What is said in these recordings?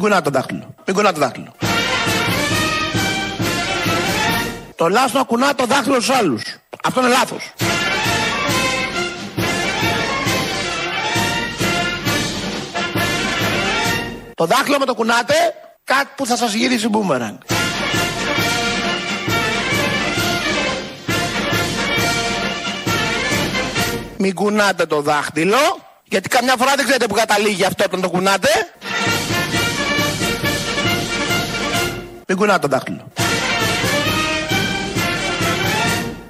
Μην κουνάτε το δάχτυλο. Μην κουνάτε το δάχτυλο. Το λάθος να κουνά το δάχτυλο στους άλλους. Αυτό είναι λάθος. Το δάχτυλο με το κουνάτε, κάτι που θα σας γυρίσει μπούμεραγκ. Μην κουνάτε το δάχτυλο, γιατί καμιά φορά δεν ξέρετε που καταλήγει αυτό όταν το κουνάτε. Μην κουνάτε το δάχτυλο.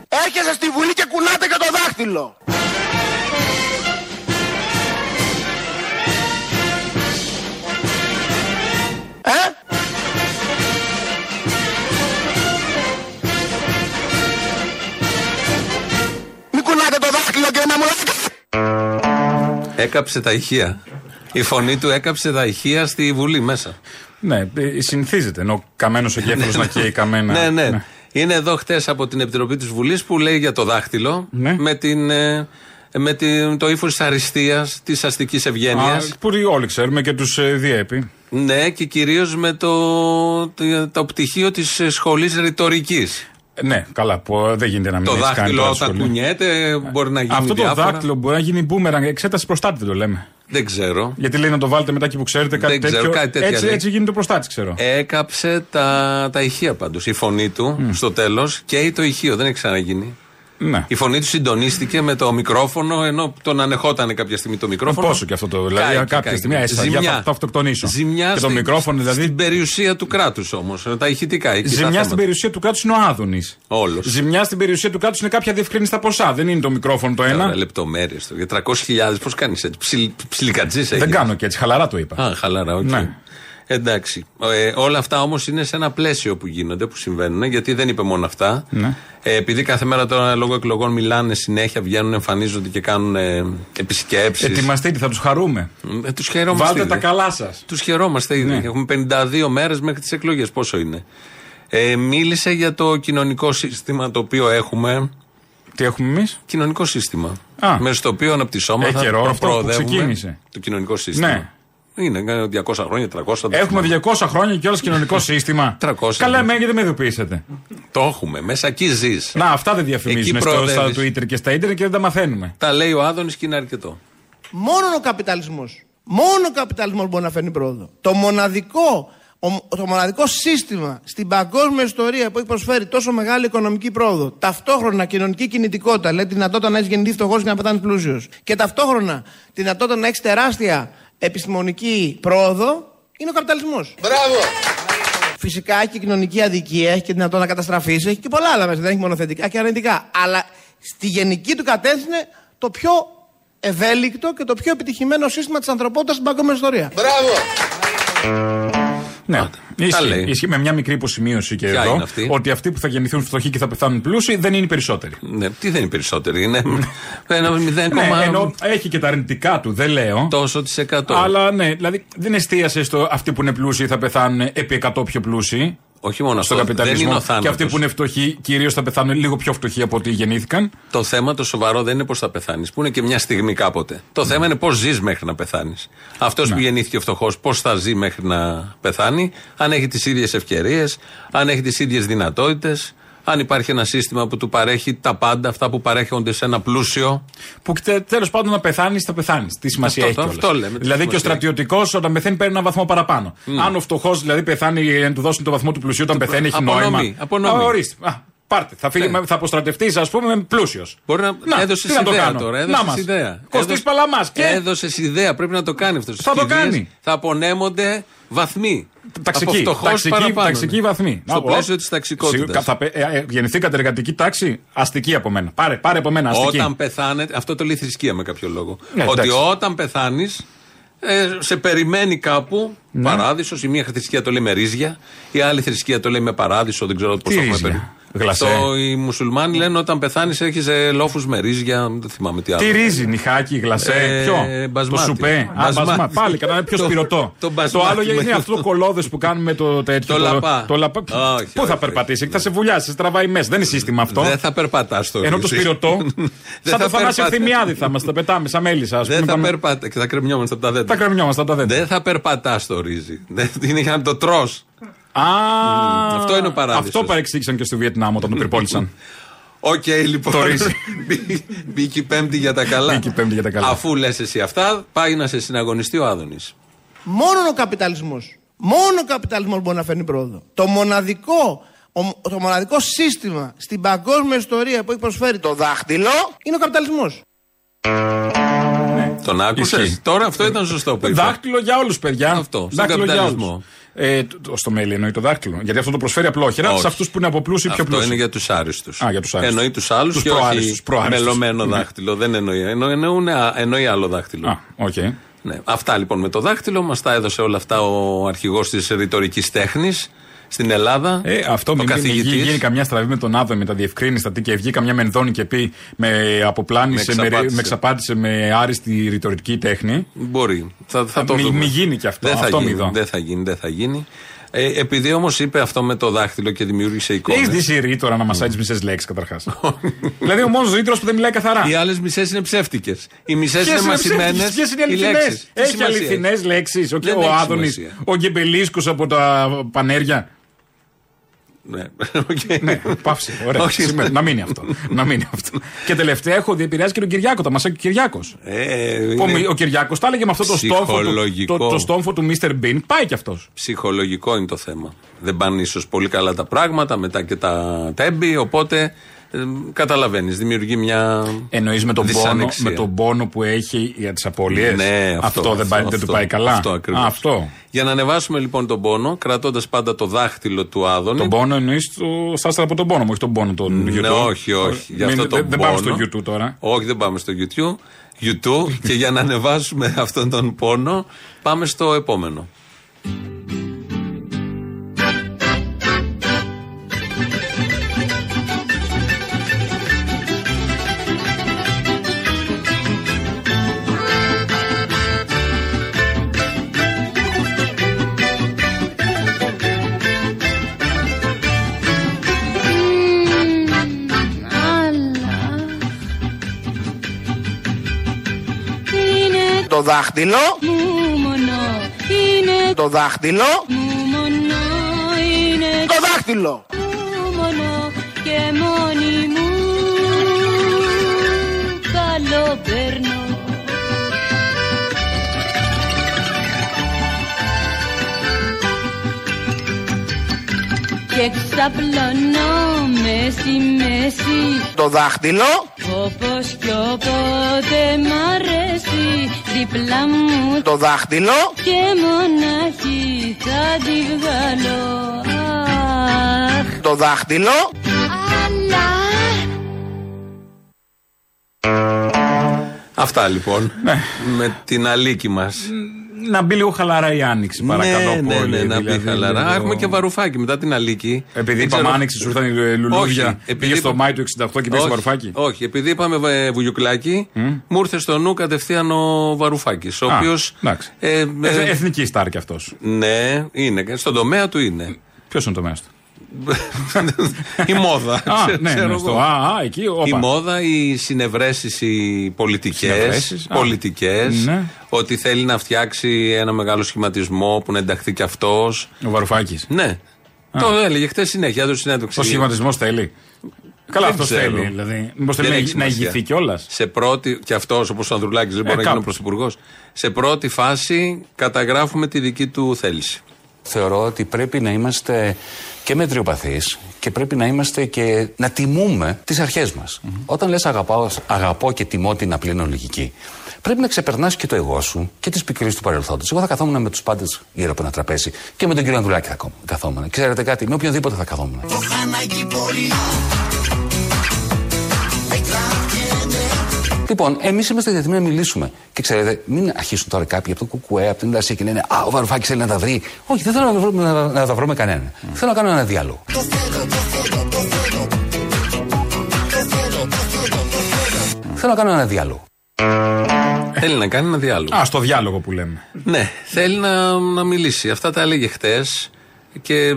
Έρχεσαι στη Βουλή και κουνάτε και το δάχτυλο. Ε; Μην κουνάτε το δάχτυλο και να μου Έκαψε τα ηχεία. Η φωνή του έκαψε τα ηχεία στη Βουλή μέσα. Ναι, ε, συνηθίζεται. Ενώ καμένος ο κέφαλο να καίει καμένα. Ναι, ναι. Είναι εδώ χτες από την Επιτροπή της Βουλής που λέει για το δάχτυλο Ναι. με, την, ε, με την, το ύφος της αριστείας, της αστικής ευγένειας. Α, Που όλοι ξέρουμε και τους διέπει. Ναι, και κυρίως με το, το, το πτυχίο της σχολής ρητορικής. Ε, Ναι, καλά, που ε, δεν γίνεται να μην Το έχεις κάνει δάχτυλο τώρα όταν σχολείο. κουνιέται μπορεί να γίνει Αυτό το διάφορα. δάκτυλο μπορεί να γίνει μπούμερανγκ. Εξέταση προστάτη δεν το λέμε. Δεν ξέρω. Γιατί λέει να το βάλετε μετά εκεί που ξέρετε κάτι Δεν ξέρω, τέτοιο. κάτι τέτοια έτσι, λέει. έτσι γίνεται ο προστάτη, ξέρω. Έκαψε τα, τα ηχεία πάντως. Η φωνή του στο τέλος και το ηχείο. Δεν έχει ξαναγίνει. Ναι. Η φωνή του συντονίστηκε με το μικρόφωνο ενώ τον ανεχόταν κάποια στιγμή το μικρόφωνο. Πόσο και αυτό το. Δηλαδή, Κάηκε, κάποια κάηκε. στιγμή έστω. Για Ζημιά. θα το αυτοκτονήσω. Ζημιά και το στη- μικρόφωνο δηλαδή. Στην περιουσία του κράτους όμως. Τα ηχητικά. εκεί τα Ζημιά στην θέματα. περιουσία του κράτους είναι ο Άδωνης. Όλος. Ζημιά στην περιουσία του κράτους είναι κάποια αδιευκρίνιστα ποσά. Δεν είναι το μικρόφωνο το ένα. Λεπτομέρειες. Για 300.000 πώς κάνεις έτσι; Ψιλ, ψιλικατζής Δεν κάνω και έτσι, χαλαρά το είπα. Α, χαλαρά, οκ. Ναι. Εντάξει. Ε, όλα αυτά όμως είναι σε ένα πλαίσιο που γίνονται, που συμβαίνουν, γιατί δεν είπε μόνο αυτά. Ναι. Ε, επειδή κάθε μέρα τώρα λόγω εκλογών μιλάνε συνέχεια, βγαίνουν, εμφανίζονται και κάνουν ε, επισκέψεις. Ετοιμαστείτε, θα τους χαρούμε. Ε, τους χαιρόμαστε. Βάλτε ήδη. τα καλά σας. Τους χαιρόμαστε ήδη. Ναι. Έχουμε 52 μέρες μέχρι τις εκλογές. Πόσο είναι; Ε, μίλησε για το κοινωνικό σύστημα το οποίο έχουμε. Τι έχουμε εμείς; Κοινωνικό σύστημα. Α. Μέσα στο οποίο αναπτυσσόμαστε. Έχει καιρό αυτό που προπροοδεύουμε ξεκίνησε. Το κοινωνικό σύστημα. Ναι. Είναι ε, 200 χρόνια, 300. δεν Έχουμε θυμάμαι. 200 χρόνια και όλος κοινωνικό σύστημα. 300. Καλά, εμένα γιατί με ειδοποιήσατε. Το έχουμε. Μέσα εκεί ζεις. Να, αυτά δεν διαφημίζουν Εκεί στο, στα προοδεύεις. Twitter και στα Ιντερνετ και δεν τα μαθαίνουμε. Τα λέει ο Άδωνης και είναι αρκετό. Μόνο ο καπιταλισμός. Μόνο ο καπιταλισμός μπορεί να φέρνει πρόοδο. Το μοναδικό, ο- το μοναδικό σύστημα στην παγκόσμια ιστορία που έχει προσφέρει τόσο μεγάλη οικονομική πρόοδο, ταυτόχρονα κοινωνική κινητικότητα, δηλαδή τη δυνατότητα να έχεις γεννηθεί φτωχός και να πεθάνεις πλούσιος, και ταυτόχρονα τη δυνατότητα να έχεις τεράστια επιστημονική πρόοδο, είναι ο καπιταλισμός. Μπράβο! Φυσικά έχει και κοινωνική αδικία, έχει και δυνατότητα να καταστραφεί, έχει και πολλά άλλα μέσα. Δεν έχει μόνο θετικά και αρνητικά. Αλλά στη γενική του κατεύθυνση είναι το πιο ευέλικτο και το πιο επιτυχημένο σύστημα της ανθρωπότητας στην παγκόσμια ιστορία. Ναι, τα ισχύει, λέει. ισχύει με μια μικρή υποσημείωση και Ποια εδώ. είναι αυτή; Ότι αυτοί που θα γεννηθούν φτωχοί και θα πεθάνουν πλούσιοι δεν είναι οι περισσότεροι. Ναι, τι δεν είναι περισσότεροι. Είναι ένα 0, Ναι, ενώ έχει και τα αρνητικά του, δεν λέω. τόσο της εκατό. Αλλά ναι, δηλαδή δεν εστίασε στο αυτοί που είναι πλούσιοι θα πεθάνουν επί 100 πιο πλούσιοι. Όχι μόνο Στον αυτό. Δεν είναι καπιταλισμό. ο θάνατος. Και αυτοί που είναι φτωχοί κυρίως θα πεθάνουν λίγο πιο φτωχοί από ό,τι γεννήθηκαν. Το θέμα το σοβαρό δεν είναι πώς θα πεθάνεις, που είναι και μια στιγμή κάποτε. Το θέμα είναι πώς ζεις μέχρι να πεθάνεις. Αυτός Ναι. που γεννήθηκε φτωχός, πώς θα ζει μέχρι να πεθάνει, αν έχει τις ίδιες ευκαιρίες, αν έχει τις ίδιες δυνατότητες, αν υπάρχει ένα σύστημα που του παρέχει τα πάντα, αυτά που παρέχονται σε ένα πλούσιο. Που τέλος πάντων να πεθάνεις, θα πεθάνεις. Τι σημασία Αυτό, έχει. αυτό κιόλας. λέμε, τι Δηλαδή και ο σημασία στρατιωτικός όταν πεθαίνει παίρνει ένα βαθμό παραπάνω. Αν ο φτωχός δηλαδή πεθάνει για να του δώσουν το βαθμό του πλουσίου όταν πεθαίνει, έχει απονομή, νόημα. απονομή. Α, ορίστε. Α, πάρτε. Θα, φύγει, Ναι. θα αποστρατευτείς, ας πούμε, πλούσιος. Μπορεί να, έδωσες τι να το ιδέα κάνω; τώρα. Να Έδωσες μας. ιδέα. Κωστής Έδωσε- Παλαμάς και- Έδωσες ιδέα. Πρέπει να το κάνει αυτός. Θα το κάνει. Θα απονέμονται βαθμοί. Ταξική, Από φτωχός ταξική, παραπάνω, ταξική ναι. βαθμή. Στο Να, πλαίσιο ο, της ταξικότητας. σι- θα πε- ε, ε, Γεννηθήκατε εργατική τάξη, αστική από μένα. Πάρε, πάρε από μένα, αστική. Όταν πεθάνετε, αυτό το λέει θρησκεία με κάποιο λόγο. Ναι, ότι εντάξει. όταν πεθάνεις, ε, σε περιμένει κάπου Ναι. παράδεισος. Η μία θρησκεία το λέει με ρίζια, η άλλη θρησκεία το λέει με παράδεισο. Δεν ξέρω πώς Τι το έχουμε ρίζια; περί- Γλασέ. Το, οι μουσουλμάνοι λένε όταν πεθάνεις έχεις λόφους με ρύζια. Δεν θυμάμαι τι άλλο. Τι ρύζι, νυχάκι, γλασέ. Ε, Ποιο; μπασμάτι. Το σουπέ. Α, Μπασμάτι. μπασμά. Πάλι κανένα πιο Το- σπυρωτό. το Το μπασμάτι άλλο είναι με- αυτό το κολόδες που κάνουμε το τέτοιο. Το λαπά. Το λαπά. Όχι, Πού όχι, θα όχι. περπατήσεις, θα σε βουλιάσεις, σε τραβάει μέσα. Δεν είναι σύστημα αυτό. Δεν θα περπατάς το Ενώ το ρύζι. σπυρωτό. Δεν Σαν το θα Θανάση περπατα- Ευθυμιάδη θα μας τα πετάμε σαν μέλισσα. ας Δεν πούμε, θα πάμε- περπατά. Και θα κρεμιόμαστε από τα δέντρα. Τα κρεμιόμαστε από τα δέντρα. Δεν θα περπατάς το ρύζι. Δεν είναι για να το τρώ. Α, Αυτό είναι ο παράδεισος. Αυτό παρεξήγησαν και στο Βιετνάμ όταν το πυρπόλησαν. Οκ, λοιπόν. Το ρύζι. Μπή- Μπήκε η πέμπτη για τα καλά. Μπήκε η πέμπτη για τα καλά. Αφού λες εσύ αυτά, πάει να σε συναγωνιστεί ο Άδωνης. Μόνο ο καπιταλισμός, μόνο ο καπιταλισμός μπορεί να φέρνει πρόοδο. Το μοναδικό, ο- το μοναδικό σύστημα στην παγκόσμια ιστορία που έχει προσφέρει το δάχτυλο είναι ο καπιταλισμός. Τον άκουσε. Ισχύει. Τώρα αυτό ήταν σωστό που είπε. Δάχτυλο για όλους, παιδιά. Αυτό, στον Δάχτυλο για καπιταλισμό. όλους. Ε, το- το- στο μέλι εννοεί το δάχτυλο. Γιατί αυτό το προσφέρει απλόχερα Όχι. σε αυτούς που είναι από πλούσιοι πιο Αυτό πλούσιοι. είναι για τους άριστους. Α, για τους άριστους. Εννοεί τους άλλους Τους και όχι προάριστους, προάριστους. μελωμένο Ναι. δάχτυλο. Δεν εννοεί. Εννο- εννοούν, α, εννοεί άλλο δάχτυλο. Α, οκ. Ναι. Αυτά λοιπόν με το δάχτυλο. Μας τα έδωσε όλα αυτά ο αρχηγός της ρητορικής τέχνης στην Ελλάδα. Ε, αυτό ο μην, μην καθηγητής. γίνει, γίνει καμιά στραβή με τον Άδωνη, με τα διευκρίνηστα τι και βγει καμιά μενδόνη και πει με αποπλάνησε, Με με, εξαπάτησε. με εξαπάτησε με άριστη ρητορική τέχνη. Μπορεί. Θα, θα το Μη- δούμε. μη γίνει και αυτό. Δεν θα Αυτό μη γίνει. δω. Δεν θα γίνει. Δεν θα γίνει. Ε, επειδή όμως είπε αυτό με το δάχτυλο και δημιούργησε εικόνες. Έχεις δει Σιρή τώρα να μασάει τι μισές λέξεις καταρχάς; δηλαδή ο μόνος ρήτρος που δεν μιλάει καθαρά. Οι άλλες μισές είναι ψεύτικες. Οι μισές Ποιες είναι μασημένες. Ποιες είναι οι αληθινές; Έχει αληθινές λέξεις. Ο, Δεν ο έχει Άδωνης, σημασία. ο Γκεμπελίσκος από τα πανέρια. Ναι. Οκ. Ναι, παύσε. Ωραία. Όχι. Σήμερα. να μείνει αυτό. να μείνει αυτό. και τελευταία έχω δει επηρεάσει και τον Κυριάκο. Τα μασάει και ο Κυριάκος. Ε, Ο, είναι Μι- ο Κυριάκος τα έλεγε με αυτό το στόμφο, του, Ψυχολογικό. το, το στόμφο του Mr. Bean. Πάει κι αυτός. Ψυχολογικό είναι το θέμα. Δεν πάνε ίσως πολύ καλά τα πράγματα, μετά και τα Τέμπη, οπότε ε, καταλαβαίνεις, δημιουργεί μια. Εννοείς με, τον πόνο, δυσανεξία. με τον πόνο που έχει για τις απώλειες; Ναι, αυτό, δεν, πάει, δεν του αυτό, πάει καλά; Αυτό ακριβώς. Α, αυτό. Για να ανεβάσουμε λοιπόν τον πόνο, κρατώντας πάντα το δάχτυλο του Άδωνη. Τον πόνο εννοείς το στ' άστρα από τον πόνο μου, όχι τον πόνο τον YouTube. Ναι, όχι, όχι. Γι' αυτό Μην- τον δεν, δεν πάμε πόνο. στο YouTube τώρα. Όχι, δεν πάμε στο YouTube. YouTube και για να ανεβάσουμε αυτόν τον πόνο, πάμε στο επόμενο. Δάχτυλο, μου μόνο, είναι το δάχτυλο, μου μόνο, είναι το δάχτυλο. μου μόνο και μόνη μου. Καλό παίρνω. Και ξαπλώνω μέση μέση. Το δάχτυλο, Όπως κι όποτε μ' αρέσει δίπλα μου το δάχτυλο, και μονάχη θα τη βγάλω Αχ, το δάχτυλο, αλλά Αυτά λοιπόν. Ναι. Με την αλήκη μας. Να μπει λίγο χαλαρά η άνοιξη, παρακαλώ ναι, ναι, πολύ. ναι, να μπει δηλαδή, χαλαρά. λίγο- Α, Έχουμε και βαρουφάκι μετά την αλήκη. Επειδή Δεν είπαμε ξέρω- άνοιξη, σου ήρθαν οι λουλούδια. Όχι, επειδή Πήγε στο είπα- Μάη του 68 και πήγε στο βαρουφάκι. Όχι, επειδή είπαμε ε, βουγιουκλάκι, μου ήρθε στο νου κατευθείαν ο Βαρουφάκης. Ο Α, οποίος. εντάξει. Ε, ε, Ε, Εθνική στάρ κι αυτός. ναι, είναι. Στον τομέα του είναι. Ποιος είναι το μέσο του; Η μόδα. Α, ξέρω- ναι, ξέρω ναι, εγώ. στο. Α, α, εκεί. Η όπα. μόδα, οι συνευρέσεις οι πολιτικές. Συνευρέσεις, α. Πολιτικές, Ναι. Ότι θέλει να φτιάξει ένα μεγάλο σχηματισμό που να ενταχθεί κι αυτός. Ο Βαρουφάκης. Ναι. Το έλεγε χθες συνέχεια, έδωσε συνέντευξη. Ο σχηματισμός θέλει. Καλά, Δεν αυτός ξέρω. θέλει. Δηλαδή. Μήπως Δεν θέλει έχει να- να σημασία. ηγηθεί κιόλας. Σε πρώτη, και αυτός όπως ο Ανδρουλάκης δεν μπορεί να γίνει ο κάπου. πρωθυπουργός. Σε πρώτη φάση καταγράφουμε τη δική του θέληση. Θεωρώ ότι πρέπει να είμαστε και μετριοπαθείς και πρέπει να είμαστε και να τιμούμε τις αρχές μας. Όταν λες αγαπάω, αγαπώ και τιμώ την απλή λογική, πρέπει να ξεπερνάς και το εγώ σου και τις πικρίες του παρελθόντος. Εγώ θα καθόμουν με τους πάντες γύρω από ένα τραπέζι και με τον κύριο Ανδρουλάκη θα κο- καθόμουν. Ξέρετε κάτι, με οποιονδήποτε θα καθόμουν. Λοιπόν, εμείς είμαστε διατεθειμένοι να μιλήσουμε. Και ξέρετε, μην αρχίσουν τώρα κάποιοι από το Κουκουέ, από την Ελλάδα και λένε Α, ο Βαρουφάκης θέλει να τα βρει. Όχι, δεν θέλω να, βρω, να, να τα βρω με κανέναν. Mm. Θέλω να κάνω ένα διάλογο. Θέλω να κάνω ένα διάλογο. Θέλει να κάνει ένα διάλογο. Α, στο διάλογο που λέμε. Ναι, θέλει να, να μιλήσει. Αυτά τα έλεγε χτες και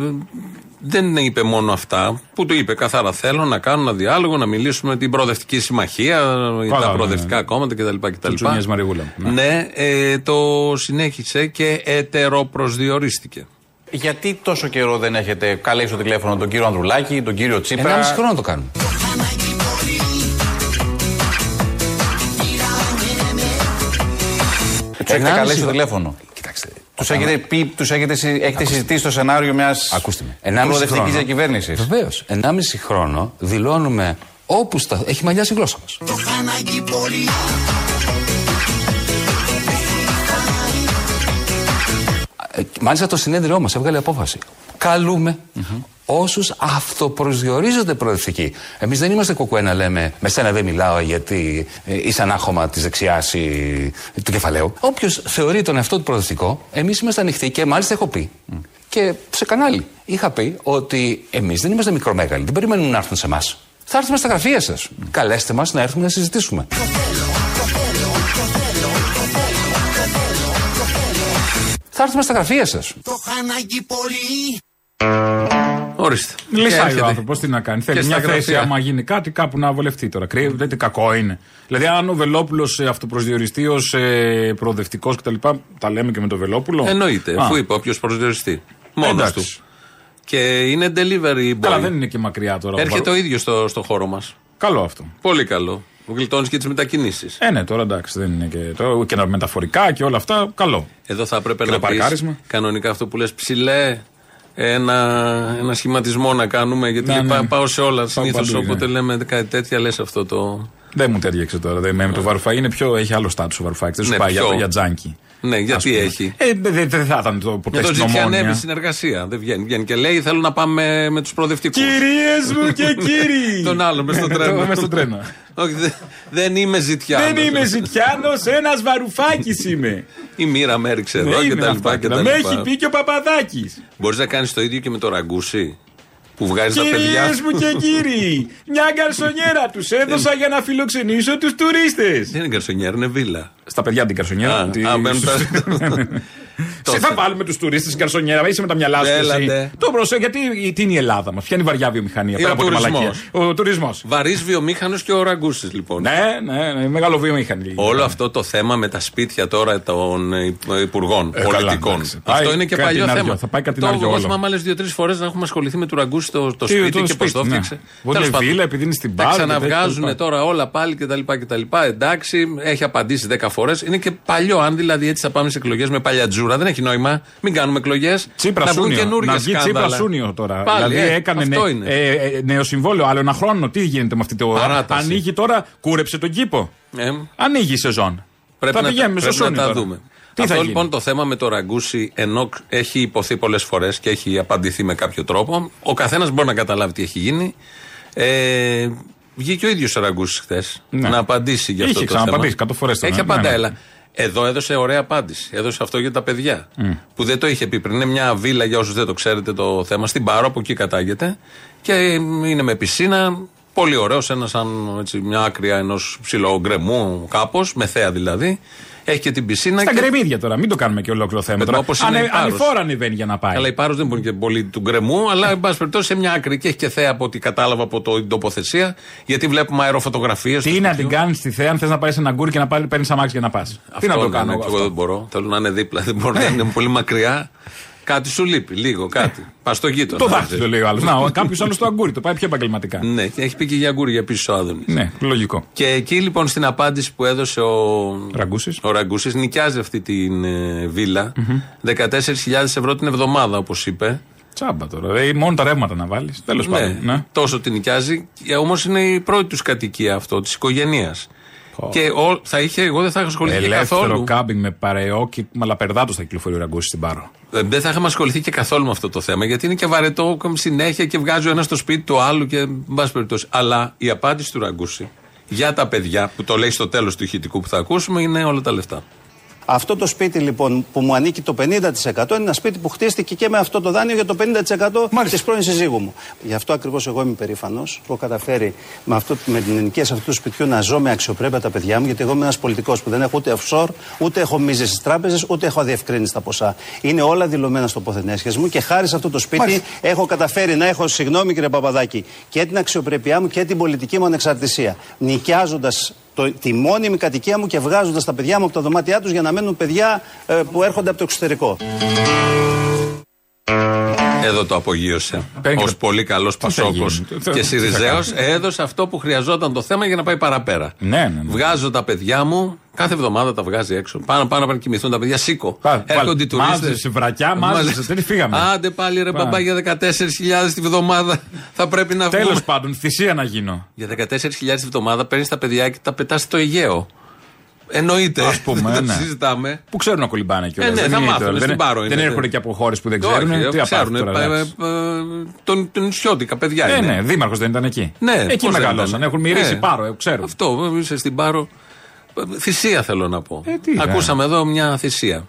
δεν είπε μόνο αυτά. Που το είπε καθαρά. Θέλω να κάνω ένα διάλογο, να μιλήσουμε με την προοδευτική συμμαχία, Καλά, τα ναι, προοδευτικά ναι. κόμματα κτλ. κτλ. Τσουνιές Μαριγούλα. Ναι. Ναι, ε, το συνέχισε και ετεροπροσδιορίστηκε. Γιατί τόσο καιρό δεν έχετε καλέσει στο τηλέφωνο τον κύριο Ανδρουλάκη, τον κύριο Τσίπρα; Ένα μισή χρόνο το κάνουμε. Του έχετε Ενάμιση καλέσει στο χρόνο. τηλέφωνο. Κοιτάξτε. Τους έχετε, πει, τους έχετε, συ- έχετε συζητήσει το σενάριο μιας Ακούστε με. Ενάμιση προοδευτική χρόνο. διακυβέρνησης. Βεβαίως. Ενάμιση χρόνο δηλώνουμε όπου στα... έχει μαλλιάσει η γλώσσα μας. Μάλιστα το συνέδριό μας έβγαλε απόφαση. Καλούμε όσους αυτοπροσδιορίζονται προοδευτικοί. Εμείς δεν είμαστε κουκουέ να λέμε με σένα δεν μιλάω γιατί ε, είσαι ανάχωμα της δεξιάς ή του κεφαλαίου. Όποιος θεωρεί τον εαυτό του προοδευτικό, εμείς είμαστε ανοιχτοί και μάλιστα έχω πει. Και σε κανάλι είχα πει ότι εμείς δεν είμαστε μικρομέγαλοι, δεν περιμένουμε να έρθουν σε εμάς. Θα έρθουμε στα γραφεία σας. Καλέστε μας να έρθουμε να συζητήσουμε. Θα έρθουμε στα γραφεία σας. Ορίστε. Και Λυσάει έρχεται. ο άνθρωπος, τι να κάνει. Θέλει Και μια στα θέση, γραφεία. άμα γίνει κάτι, κάπου να βολευτεί τώρα. Κρύβεται, τι κακό είναι. Δηλαδή, αν ο Βελόπουλος αυτοπροσδιοριστεί ω ε, προοδευτικός κτλ. Τα λέμε και με τον Βελόπουλο. Εννοείται, Α, αφού είπε όποιος προσδιοριστεί. Μόνος εντάξει. του. Και είναι delivery boy. Καλά, δεν είναι και μακριά τώρα. ο Έρχεται ο Βαρ- ίδιος στο, στο χώρο μας. Καλό αυτό. Πολύ καλό. Γλιτώνεις και τις μετακινήσεις. Ε, ναι, τώρα εντάξει, δεν είναι και, το, και τα μεταφορικά και όλα αυτά. Καλό. Εδώ θα έπρεπε Και να το πεις παρκάρισμα. κανονικά αυτό που λες ψηλέ ένα, ένα σχηματισμό να κάνουμε γιατί Ναι, λέει, ναι. πά- πάω σε όλα Πάω συνήθως. παντού, Όποτε ναι. λέμε κάτι τέτοια λες αυτό το. Δεν μου τέριαξε τώρα. Δεν, με το Βαρουφάκη είναι πιο, έχει άλλο στάτους ο Βαρουφάκη. Δεν σου Ναι, πάει για, ποιο; για τζάνκι. Ναι, Ας γιατί πούμε. έχει. Ε, δεν δεν- δεν θα ήταν το ποτέ Για τον στην ζητιανεύει ομόνια. συνεργασία. Δεν βγαίνει. βγαίνει και λέει: Θέλω να πάμε με τους προοδευτικούς. Κυρίες μου και κύριοι! Τον άλλον μες στο τρένο. Μες στο τρένο. Όχι, δεν, δεν είμαι ζητιάνος. Δεν είμαι ζητιάνος, ένας βαρουφάκι είμαι. Η μοίρα με έριξε εδώ Ναι, και είμαι τα λοιπά. αυτά. Και τα Με λοιπά. έχει πει και ο Παπαδάκης. Μπορείς να κάνεις το ίδιο και με το ραγκούσι που βγάζει τα παιδιά. Κυρίες μου και κύριοι, μια γκαρσονιέρα τους έδωσα για να φιλοξενήσω τους τουρίστες. Δεν είναι γκαρσονιέρα, είναι βίλα. Στα παιδιά την καρσονιέρα. Α, τη- α, μπαίνουν τα- Σε θα βάλουμε τους τουρίστες στην καρσονιέρα, είσαι με τα μυαλά σου. εσύ. Έλατε. Το προσέ, γιατί τι είναι η Ελλάδα μας, ποια είναι η βαριά βιομηχανία Ή πέρα ο από τη τουρισμός. μαλακία. Ο τουρισμός. Βαρύς βιομήχανος και ο ραγκούσι λοιπόν. Ναι, ναι, ναι, μεγάλο βιομηχανή. Όλο αυτό το θέμα με τα σπίτια τώρα των ε, υπουργών Ε, καλά, πολιτικών. εντάξει. αυτό Πάει είναι και κάτι παλιό να θέμα. δυο, θα πάει κάτι το να δυο εγώ όλο. θυμάμαι άλλες δύο-τρεις φορές να έχουμε ασχοληθεί με του ραγκούσι το, το Τι, σπίτι το και πώς σπίτι, το ναι. έφτιαξε. Βολεύει Τέλος πάντων, βίλα επειδή είναι στην Τα μπάρα και ξαναβγάζουν τέτοια τώρα όλα πάλι κτλ. Εντάξει, έχει απαντήσει 10 φορές. Είναι και παλιό. Αν δηλαδή έτσι θα πάμε σε εκλογές με παλιά τζούρα, δεν έχει νόημα. Μην κάνουμε εκλογές. Τσίπρα να βγουν Σούνιο. καινούργια Να βγει Τσίπρα σκάνδαλα. Σούνιο τώρα. Πάλι, δηλαδή ε, έκανε αυτό νε- είναι. ε, ε, νέο συμβόλαιο, άλλο ένα χρόνο. Τι γίνεται με αυτή το. Παράταση. Ανοίγει τώρα, κούρεψε τον κήπο. Ε, Ανοίγει η σεζόν. Πρέπει θα να, πηγαίνουμε στο πρέπει να Σούνιο τα τώρα. δούμε. Τι Αυτό θα λοιπόν γίνει. το θέμα με το ραγκούσι, ενώ έχει υποθεί πολλές φορές και έχει απαντηθεί με κάποιο τρόπο, ο καθένας μπορεί να καταλάβει τι έχει γίνει. Ε, βγήκε ο ίδιος ο ραγκούσι χθες Ναι. να απαντήσει για Είχε αυτό το θέμα. ξαναπαντήσει, κάτω φορές τον, Έχει ναι, απαντά, ναι. Έλα. Εδώ έδωσε ωραία απάντηση. Έδωσε αυτό για τα παιδιά. Που δεν το είχε πει πριν. Είναι μια βίλα, για όσους δεν το ξέρετε το θέμα, στην Πάρο, από εκεί κατάγεται. Και είναι με πισίνα. Πολύ ωραίος, ένας σαν έτσι, μια άκρια ενός ψηλού γκρεμού, κάπως, με θέα δηλαδή. Έχει και την πισίνα. Στα και... γκρεμίδια τώρα, μην το κάνουμε και ολόκληρο θέμα. Παιδί Τώρα. μου, όπως είναι Ανε- η Πάρος. Ανηφόρα ανεβαίνει για να πάει. Αλλά η Πάρος δεν μπορεί και πολύ του γκρεμού, αλλά εν πάση περιπτώσει σε μια άκρη και έχει και θέα από ό,τι κατάλαβα από το, την τοποθεσία. Γιατί βλέπουμε αεροφωτογραφίες. Τι να την κάνεις στη θέα, αν θες να πάει σε ένα γκούρι και να παίρνεις αμάξι για να πας. Τι να το κάνω. Εγώ αυτό; δεν μπορώ. Θέλω να είναι δίπλα. Δεν μπορώ να είναι πολύ μακριά. Κάτι σου λείπει, λίγο κάτι. Πας στο γείτονα. Το δάχτυλο λέει ο άλλος. Να, κάποιος άλλος το αγκούρι, το πάει πιο επαγγελματικά. Ναι, και έχει πει και για αγκούρια πίσω ο Άδωνη. Ναι, λογικό. Και εκεί λοιπόν στην απάντηση που έδωσε ο Ραγκούσης. ο Ραγκούσης νοικιάζει αυτή την ε, βίλα. 14.000 ευρώ την εβδομάδα, όπως είπε. Τσάμπα τώρα. Δηλαδή, μόνο τα ρεύματα να βάλεις. Τέλος πάντων. Ναι. τόσο την νοικιάζει. Όμως είναι η πρώτη τους κατοικία αυτό, της οικογένειας. Και ο, θα είχε, εγώ δεν θα είχα ασχοληθεί και Ελεύθερο καθόλου. κάμπινγκ με παρεό και μαλαπερδάτος θα κυκλοφορεί ο Ραγκούση στην Πάρο. Ε, Δεν θα είχαμε ασχοληθεί και καθόλου με αυτό το θέμα, γιατί είναι και βαρετό συνέχεια και βγάζει ο ένας στο σπίτι του άλλου και εν πάση περιπτώσει. Αλλά η απάντηση του Ραγκούση για τα παιδιά, που το λέει στο τέλος του ηχητικού που θα ακούσουμε, είναι όλα τα λεφτά. Αυτό το σπίτι λοιπόν που μου ανήκει το 50% είναι ένα σπίτι που χτίστηκε και με αυτό το δάνειο για το 50% της πρώην συζύγου μου. Γι' αυτό ακριβώς εγώ είμαι περήφανος που έχω καταφέρει με, αυτό, με την ενοικίαση αυτού του σπιτιού να ζω με αξιοπρέπεια τα παιδιά μου, γιατί εγώ είμαι ένας πολιτικός που δεν έχω ούτε offshore, ούτε έχω μίζες στις τράπεζες, ούτε έχω αδιευκρίνηση τα ποσά. Είναι όλα δηλωμένα στο ποθενέσχες μου και χάρη σε αυτό το σπίτι Μάλιστα. έχω καταφέρει να έχω, συγγνώμη κύριε Παπαδάκη, και την αξιοπρέπειά μου και την πολιτική μου ανεξαρτησία. Νοικιάζοντας τη μόνιμη κατοικία μου και βγάζοντας τα παιδιά μου από τα δωμάτια τους για να μένουν παιδιά ε, που έρχονται από το εξωτερικό. Εδώ το απογείωσε. Παίρνει Ω και- πολύ καλός θα Πασόκος γίνει, τι θα- και τι θα Σιριζέος κάνει. έδωσε αυτό που χρειαζόταν το θέμα για να πάει παραπέρα. Ναι, ναι, ναι. Βγάζω τα παιδιά μου, κάθε εβδομάδα τα βγάζει έξω. Πάνω, πάνω να κοιμηθούν τα παιδιά, σήκω. Πά- Έρχονται οι βάλε, τουρίστες. μάζεψε βρακιά, μάζεψε, δεν φύγαμε. Άντε πάλι ρε Πάμε. μπαμπά για 14.000 τη βδομάδα θα πρέπει να βγούμε. Τέλο πάντων, θυσία να γίνω. Για 14.000 τη βδομάδα παίρνεις τα παιδιά και τα πετάς στο Αιγαίο. Εννοείται. Ας πούμε, δεν ναι. το συζητάμε. Που ξέρουν να κολυμπάνε κιόλας. Ε, ναι, θα μάθουν, στην Πάρο Δεν είναι. έρχονται και από χώρες που δεν Όχι, ξέρουν. ε, Τι ξέρουν. απάρτουν τώρα. ε, εντάξει. ε, ε, Τον τον νησιώτικα παιδιά Ε, είναι. ναι, δήμαρχος δεν ήταν εκεί. Ναι, εκεί πώς δεν μεγαλώσαν. ήταν. Έχουν μυρίσει Ε, πάρο, ε, ξέρουν. Αυτό, είσαι στην Πάρο. Ε, Θυσία θέλω να πω. Ε, τι, Ακούσαμε εδώ μια θυσία.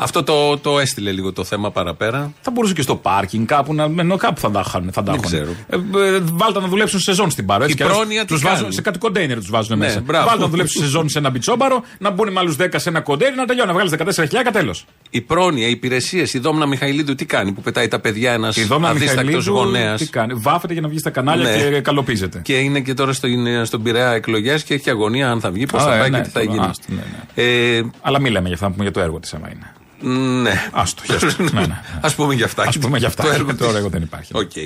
Αυτό το, το έστειλε λίγο το θέμα παραπέρα. Θα μπορούσε και στο πάρκινγκ κάπου να. Ενώ κάπου θα τα είχαν. Θα τα Δεν έχουν. ξέρω. Ε, ε, βάλτε να δουλέψουν σεζόν στην Πάρο. Έτσι, Η κι αλλιώς πρόνοια τι τους βάζουν, κάνει; σε κάτι κοντέινερ τους βάζουν Ναι, μέσα. μπράβο. Βάλτε να δουλέψουν σεζόν σε ένα μπιτσόμπαρο, να μπουν με άλλους 10 σε ένα κοντέινερ, να τελειώνει. Να βγάλεις 14 τέλος. Η πρόνοια, οι υπηρεσίες, η Δόμνα Μιχαηλίδου τι κάνει που πετάει τα παιδιά ένας Η Δόμνα αδίστακτος Μιχαηλίδου γονέας; τι κάνει; Βάφεται για να βγει στα κανάλια Ναι. και καλλωπίζεται. Και είναι και τώρα στο, στον Πειραιά εκλογές και έχει αγωνία αν θα βγει, πώς Α, θα ε, πάει ναι, και τι θα τώρα, γίνει. άστο, ναι, Ε, Αλλά μην λέμε για αυτά, να πούμε για το έργο της, άμα είναι. Ναι. Άστο, χέστο. ναι, ναι. Ας πούμε για αυτά. Ας πούμε για αυτά. Το έργο Το της. έργο δεν υπάρχει. Οκ.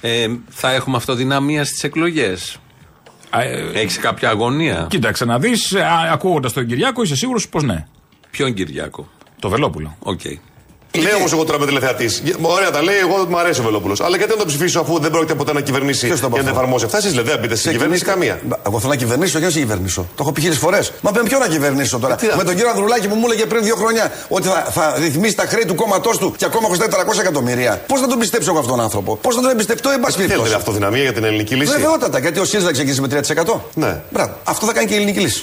Ε, θα έχουμε αυτοδυναμία στις εκλογές. Α, ε, Έχεις κάποια αγωνία; Κοίταξε να δεις, ακούγοντας τον Κυριάκο, είσαι σίγουρος πως ναι. Ποιον Κυριάκο; Το Βελόπουλο. Οκ. Λέω όμως εγώ τώρα με τηλεθεατή. Ωραία, τα λέει, εγώ μου αρέσει ο Βελόπουλος. Αλλά γιατί να τον ψηφίσω αφού δεν πρόκειται ποτέ να κυβερνήσει Ποιος το και να από τα αυτό; εφαρμόσει αυτά; Εσείς λέτε, δεν μπείτε στην κυβέρνηση καμία. Εγώ θέλω να κυβερνήσω και να σε κυβερνήσω. Το έχω πει χίλιες φορές. Μα με ποιον να κυβερνήσω τώρα; τι να- με τον κύριο Ανδρουλάκη που μου έλεγε πριν δύο χρόνια ότι θα, θα ρυθμίσει τα χρέη του κόμματός του και ακόμα χρωστάει 400 εκατομμύρια. Πώς θα τον πιστέψω εγώ αυτόν τον άνθρωπο; Πώς θα τον εμπιστευτώ, εν πάση Θέλετε περιπτώσει; αυτοδυναμία για την ελληνική λύση; Βεβαιότατα, γιατί ο ΣΥΡΙΖΑ ξεκίνησε με 3%. Ναι. Μπράβο. Αυτό θα κάνει και η ελληνική λύση.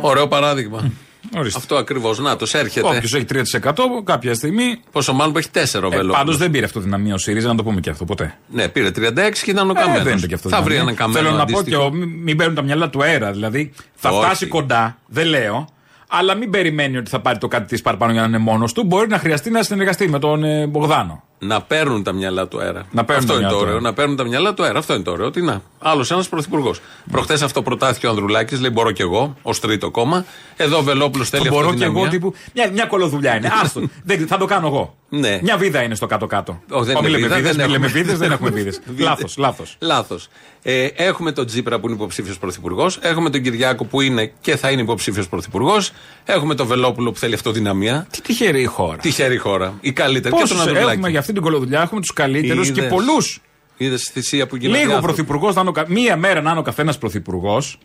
Ωραίο παράδειγμα. Ορίστε. Αυτό ακριβώς. Να το έρχεται. Όποιος έχει 3% κάποια στιγμή. Πόσο μάλλον που έχει 4 ο Ε, Βελόπουλο. Πάντως δεν πήρε αυτοδυναμία ο ΣΥΡΙΖΑ, να το πούμε και αυτό ποτέ. Ναι, πήρε 36 και ήταν ο Ε, Καμένος. δεν είναι και αυτό. θα βρει δυναμία. έναν Καμένο. Θέλω να πω αντίστοιχο. και ο- μην μην παίρνουν τα μυαλά του αέρα. Δηλαδή θα Όχι. φτάσει κοντά, δεν λέω. Αλλά μην περιμένει ότι θα πάρει το κάτι της παραπάνω για να είναι μόνος του. Μπορεί να χρειαστεί να συνεργαστεί με τον ε, Μπογδάνο. Να παίρνουν τα μυαλά του αέρα. Να παίρνουν αυτό τα είναι το μυαλά του ωραίο. αέρα. Να παίρνουν τα μυαλά του αέρα. Αυτό είναι το ωραίο. Τι να. Άλλος ένας πρωθυπουργός. Προχθές αυτό προτάθηκε ο Ανδρουλάκης. Λέει: Μπορώ κι εγώ, ως τρίτο κόμμα. Εδώ ο Βελόπουλο θέλει Το μπορώ και αυτοδυναμία. εγώ τύπου. Μια, μια κολοδουλειά είναι. Άστο. δεν, θα το κάνω εγώ. Ναι. Μια βίδα είναι στο κάτω-κάτω. Ω, δεν Ω, είναι μη λέμε βίδα, βίδες, δεν μη λέμε έχουμε. βίδες, δεν έχουμε βίδες. Λάθος, λάθος. Λάθος. Ε, έχουμε τον Τζίπρα που είναι υποψήφιος πρωθυπουργός. Έχουμε τον Κυριάκο που είναι και θα είναι υποψήφιος πρωθυπουργός. Έχουμε τον Βελόπουλο που θέλει αυτοδυναμία. Τι τυχερή η χώρα. Τυχερή χώρα. Η καλύτερη. Και Πόσους τον Ανδρουλάκη. έχουμε για αυτή την κολοδουλειά, έχουμε τους καλύτερους και Είδες. πολλούς. Είδες τη θυσία που γίνεται. Λίγο πρωθυπουργός να είναι ο κα- μία μέρα να είναι ο καθένας πρωθυπουργός.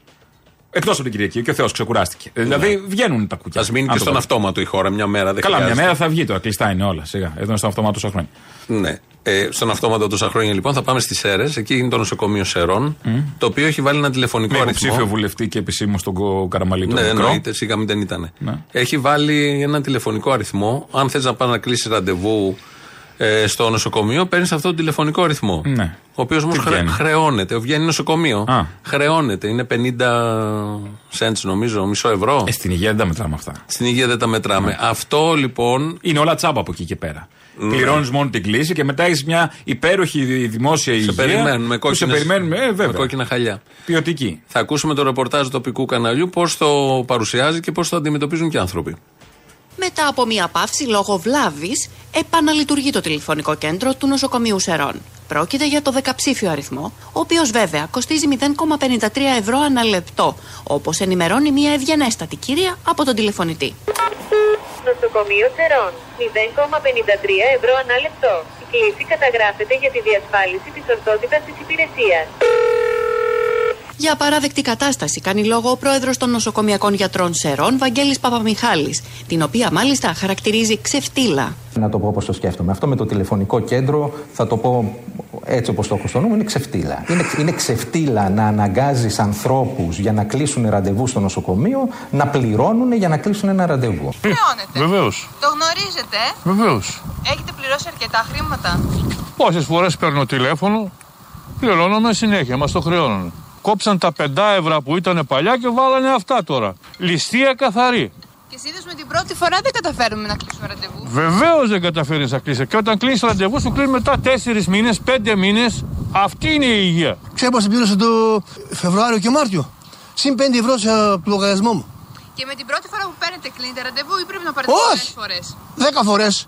Εκτός από την Κυριακή και ο Θεός ξεκουράστηκε. Ε, Δηλαδή βγαίνουν τα κουκιά. Α μείνει Αν και το στον βάλεις. αυτόματο η χώρα μια μέρα. Δεν Καλά, μια χρειάζεται. μέρα θα βγει τώρα. Κλειστά είναι όλα. Σιγά. Εδώ είναι στον αυτόματο τόσα χρόνια. Ναι. Ε, στον αυτόματο τόσα χρόνια λοιπόν θα πάμε στις Σέρες. Εκεί είναι το νοσοκομείο Σερών. Το οποίο έχει βάλει ένα τηλεφωνικό Με αριθμό. υποψήφιο βουλευτή και επισήμω στον Κο- Καραμαλή τον Ναι, μικρό. εννοείται, σιγά μην δεν ήταν. Ναι. Έχει βάλει ένα τηλεφωνικό αριθμό. Αν θες να πάει να κλείσεις ραντεβού ε, στο νοσοκομείο, παίρνεις αυτόν τον τηλεφωνικό αριθμό. Ναι. Ο οποίος όμως Τι βγαίνει; χρεώνεται. Βγαίνει νοσοκομείο. Α. Χρεώνεται. Είναι 50 cents νομίζω, μισό ευρώ. Ε, στην υγεία δεν τα μετράμε αυτά. Στην υγεία δεν τα μετράμε. Αυτό λοιπόν Είναι όλα τσάμπα από εκεί και πέρα. Πληρώνεις μόνο την κλίση και μετά έχει μια υπέροχη δημόσια υγεία. σε περιμένουν με που σε κόκκινες- περιμένουν, ε, με βέβαια. κόκκινα χαλιά. Ποιοτική. Θα ακούσουμε το ρεπορτάζ του τοπικού καναλιού πώς το παρουσιάζει και πώς το αντιμετωπίζουν και οι άνθρωποι. Μετά από μία παύση λόγω βλάβης, επαναλειτουργεί το τηλεφωνικό κέντρο του νοσοκομείου Σερών. Πρόκειται για το δεκαψήφιο αριθμό, ο οποίος βέβαια κοστίζει 0,53 ευρώ ανά λεπτό, όπως ενημερώνει μία ευγενέστατη κυρία από τον τηλεφωνητή. Νοσοκομείο Σερών. 0,53 ευρώ ανά λεπτό. Η κλήση καταγράφεται για τη διασφάλιση της ορθότητας της υπηρεσίας. Για παράδεκτη κατάσταση κάνει λόγο ο πρόεδρος των νοσοκομιακών γιατρών Σερών, Βαγγέλης Παπαμιχάλης, την οποία μάλιστα χαρακτηρίζει ξεφτύλα. Να το πω όπως το σκέφτομαι. Αυτό με το τηλεφωνικό κέντρο θα το πω έτσι όπως το χρωστονούμε, είναι ξεφτύλα. Είναι, είναι ξεφτύλα να αναγκάζεις ανθρώπους για να κλείσουν ραντεβού στο νοσοκομείο να πληρώνουν για να κλείσουν ένα ραντεβού. Χρεώνετε. Βεβαίως. Το γνωρίζετε; ε; Βεβαίως. Έχετε πληρώσει αρκετά χρήματα; Πόσες φορές παίρνω τηλέφωνο, πληρώνομαι συνέχεια, μας το χρεώνουν. Κόψαν τα 5 ευρώ που ήταν παλιά και βάλανε αυτά τώρα. Ληστεία καθαρή. Και συνήθω με την πρώτη φορά δεν καταφέρουμε να κλείσουμε ραντεβού. Βεβαίως δεν καταφέρεις να κλείσει. Και όταν κλείσει ραντεβού, σου κλείνει μετά 4 μήνες, 5 μήνες. Αυτή είναι η υγεία. Ξέρω πως πλήρωσα το Φεβρουάριο και Μάρτιο; Συν 5 ευρώ σε λογαριασμό μου. Και με την πρώτη φορά που παίρνετε κλείνετε ραντεβού ή πρέπει να πάρετε Όχι. πολλές φορές; 10 φορές.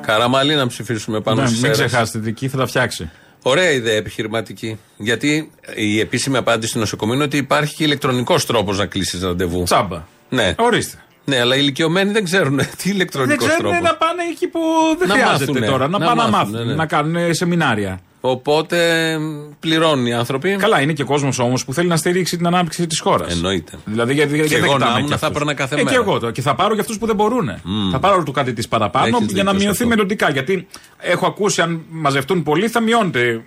Καραμαλή να ψηφίσουμε πάνω Ναι, στις μην αίρες. ξεχάσετε, δική θα τα φτιάξει. Ωραία ιδέα επιχειρηματική. Γιατί η επίσημη απάντηση στην νοσοκομείο είναι ότι υπάρχει και ηλεκτρονικός τρόπος να κλείσεις ραντεβού. Τσάμπα. Ναι. Ορίστε. Ναι, αλλά οι ηλικιωμένοι δεν ξέρουν τι Δεν ηλεκτρονικό ξέρουν τρόπος. να πάνε εκεί που δεν Να χρειάζεται μάθουνε. τώρα. Να, Να πάνε να μάθουνε, μάθουν, ναι. να κάνουν σεμινάρια. Οπότε πληρώνουν οι άνθρωποι. Καλά, είναι και κόσμος όμως που θέλει να στηρίξει την ανάπτυξη της χώρας. Εννοείται. Δηλαδή, γιατί, γιατί Και δεν εγώ να κοιτάμε ήμουν, και θα αυτούς. έπαιρνα κάθε ε, μέρα. Και εγώ το. Και θα πάρω για αυτούς που δεν μπορούν. Θα πάρω του κάτι της παραπάνω Έχεις για να δίκιο σε μειωθεί αυτό. μελλοντικά. Γιατί έχω ακούσει αν μαζευτούν πολλοί θα μειώνεται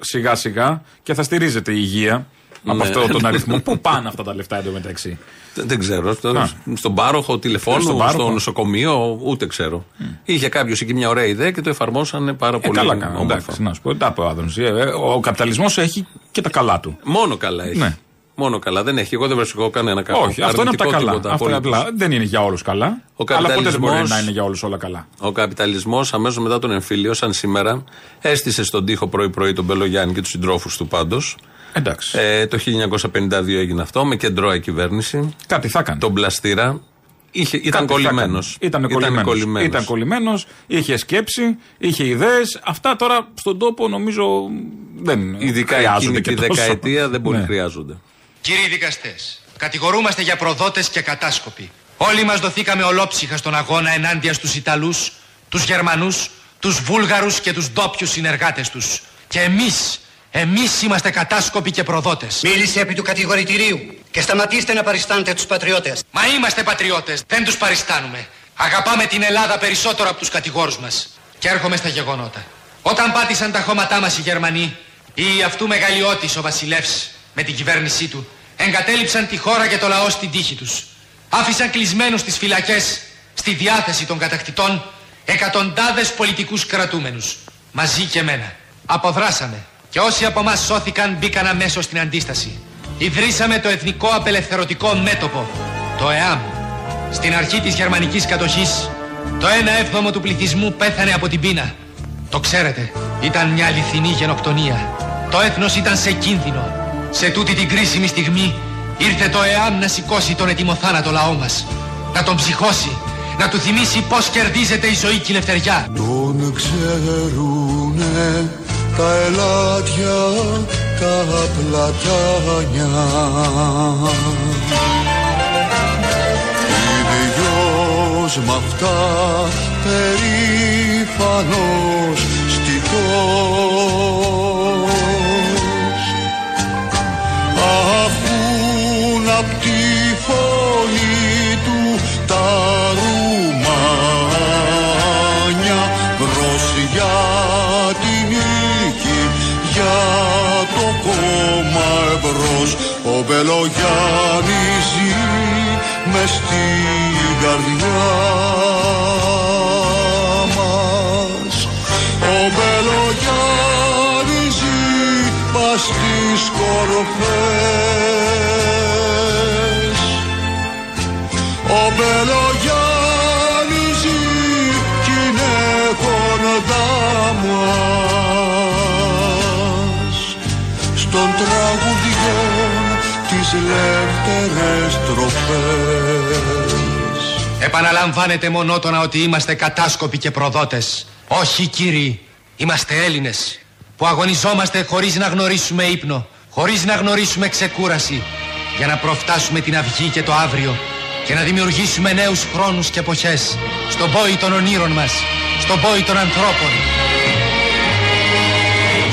σιγά σιγά και θα στηρίζεται η υγεία από Ναι. αυτόν τον αριθμό. Πού πάνε αυτά τα λεφτά εντωμεταξύ; Δεν, δεν ξέρω. Στο, Α. στον πάροχο τηλεφώνου, Στον στο πάροχο. νοσοκομείο, ούτε ξέρω. Είχε κάποιος εκεί μια ωραία ιδέα και το εφαρμόσανε πάρα Ε, πολύ καλά κάνω. όμορφα. Εντάξει, να σου πω. Τα πω, Άδωνης. Ε, ε, Ο καπιταλισμός έχει και τα καλά του. Μόνο καλά έχει. Ναι. Μόνο καλά. Δεν έχει. Εγώ δεν βρίσκω κανένα κακό. Όχι, αυτό είναι από τα Αρνητικό καλά. τίποτα, Αυτό είναι απολύτως. απλά. Δεν είναι για όλους καλά. Ο αλλά ποτέ δεν καπιταλισμός- μπορεί να είναι για όλους όλα καλά. Ο καπιταλισμός αμέσως μετά τον εμφύλιο, σαν σήμερα, έστησε στον τοίχο πρωί-πρωί τον Μπελογιάννη και τους συντρόφους του πάντως. Εντάξει. Ε, το 1952 έγινε αυτό με κεντρώα κυβέρνηση. Κάτι θα έκανε. Τον Πλαστήρα. Είχε, ήταν Κάτι θα κολλημένος. έκανε. Ήταν κολλημένος. Ήταν κολλημένος, είχε σκέψη, είχε ιδέες. Αυτά τώρα στον τόπο νομίζω δεν Ειδικά χρειάζονται εκείνη και τη τόσο. δεκαετία δεν πολύ Ναι. χρειάζονται. Κύριοι δικαστές, κατηγορούμαστε για προδότες και κατάσκοποι. Όλοι μας δοθήκαμε ολόψυχα στον αγώνα ενάντια στους Ιταλούς, τους Γερμανούς, τους Βούλγαρους και τους ντόπιους συνεργάτες τους. Και εμείς, εμείς είμαστε κατάσκοποι και προδότες. Μίλησε επί του κατηγορητηρίου και σταματήστε να παριστάνετε τους πατριώτες. Μα είμαστε πατριώτες, δεν τους παριστάνουμε. Αγαπάμε την Ελλάδα περισσότερο από τους κατηγόρους μας. Και έρχομαι στα γεγονότα. Όταν πάτησαν τα χώματά μας οι Γερμανοί, ή αυτού μεγαλειώτης ο βασιλεύς με την κυβέρνησή του, εγκατέλειψαν τη χώρα και το λαό στην τύχη τους. Άφησαν κλεισμένους στι φυλακές, στη διάθεση των κατακτητών, εκατοντάδες πολιτικούς κρατούμενους. Μαζί και εμένα. Αποδράσαμε. Και όσοι από εμάς σώθηκαν μπήκαν αμέσως στην αντίσταση. Ιδρύσαμε το Εθνικό Απελευθερωτικό Μέτωπο, το ΕΑΜ. Στην αρχή της γερμανικής κατοχής, το 1 έβδομο του πληθυσμού πέθανε από την πείνα. Το ξέρετε, ήταν μια αληθινή γενοκτονία. Το έθνος ήταν σε κίνδυνο. Σε τούτη την κρίσιμη στιγμή ήρθε το ΕΑΜ να σηκώσει τον ετοιμοθάνατο λαό μας. Να τον ψυχώσει, να του θυμίσει πώς κερδίζεται η ζωή και η ελευθεριά. Τον ξέρουνε τα ελάτια, τα πλατάνια. Ίδιος μ' αυτά περήφανος στιτός Αχούν απ' τη φωνή το κόμμα εμπρός. Ο Μπελογιάννης ζει μες στην καρδιά μας. Ο Μπελογιάννης ζει πας στις κορφές ελεύθερες τροφές Επαναλαμβάνετε μονότονα ότι είμαστε κατάσκοποι και προδότες. Όχι κύριοι, είμαστε Έλληνες που αγωνιζόμαστε χωρίς να γνωρίσουμε ύπνο, χωρίς να γνωρίσουμε ξεκούραση για να προφτάσουμε την αυγή και το αύριο και να δημιουργήσουμε νέους χρόνους και εποχές στον πόη των ονείρων μας, στον πόη των ανθρώπων.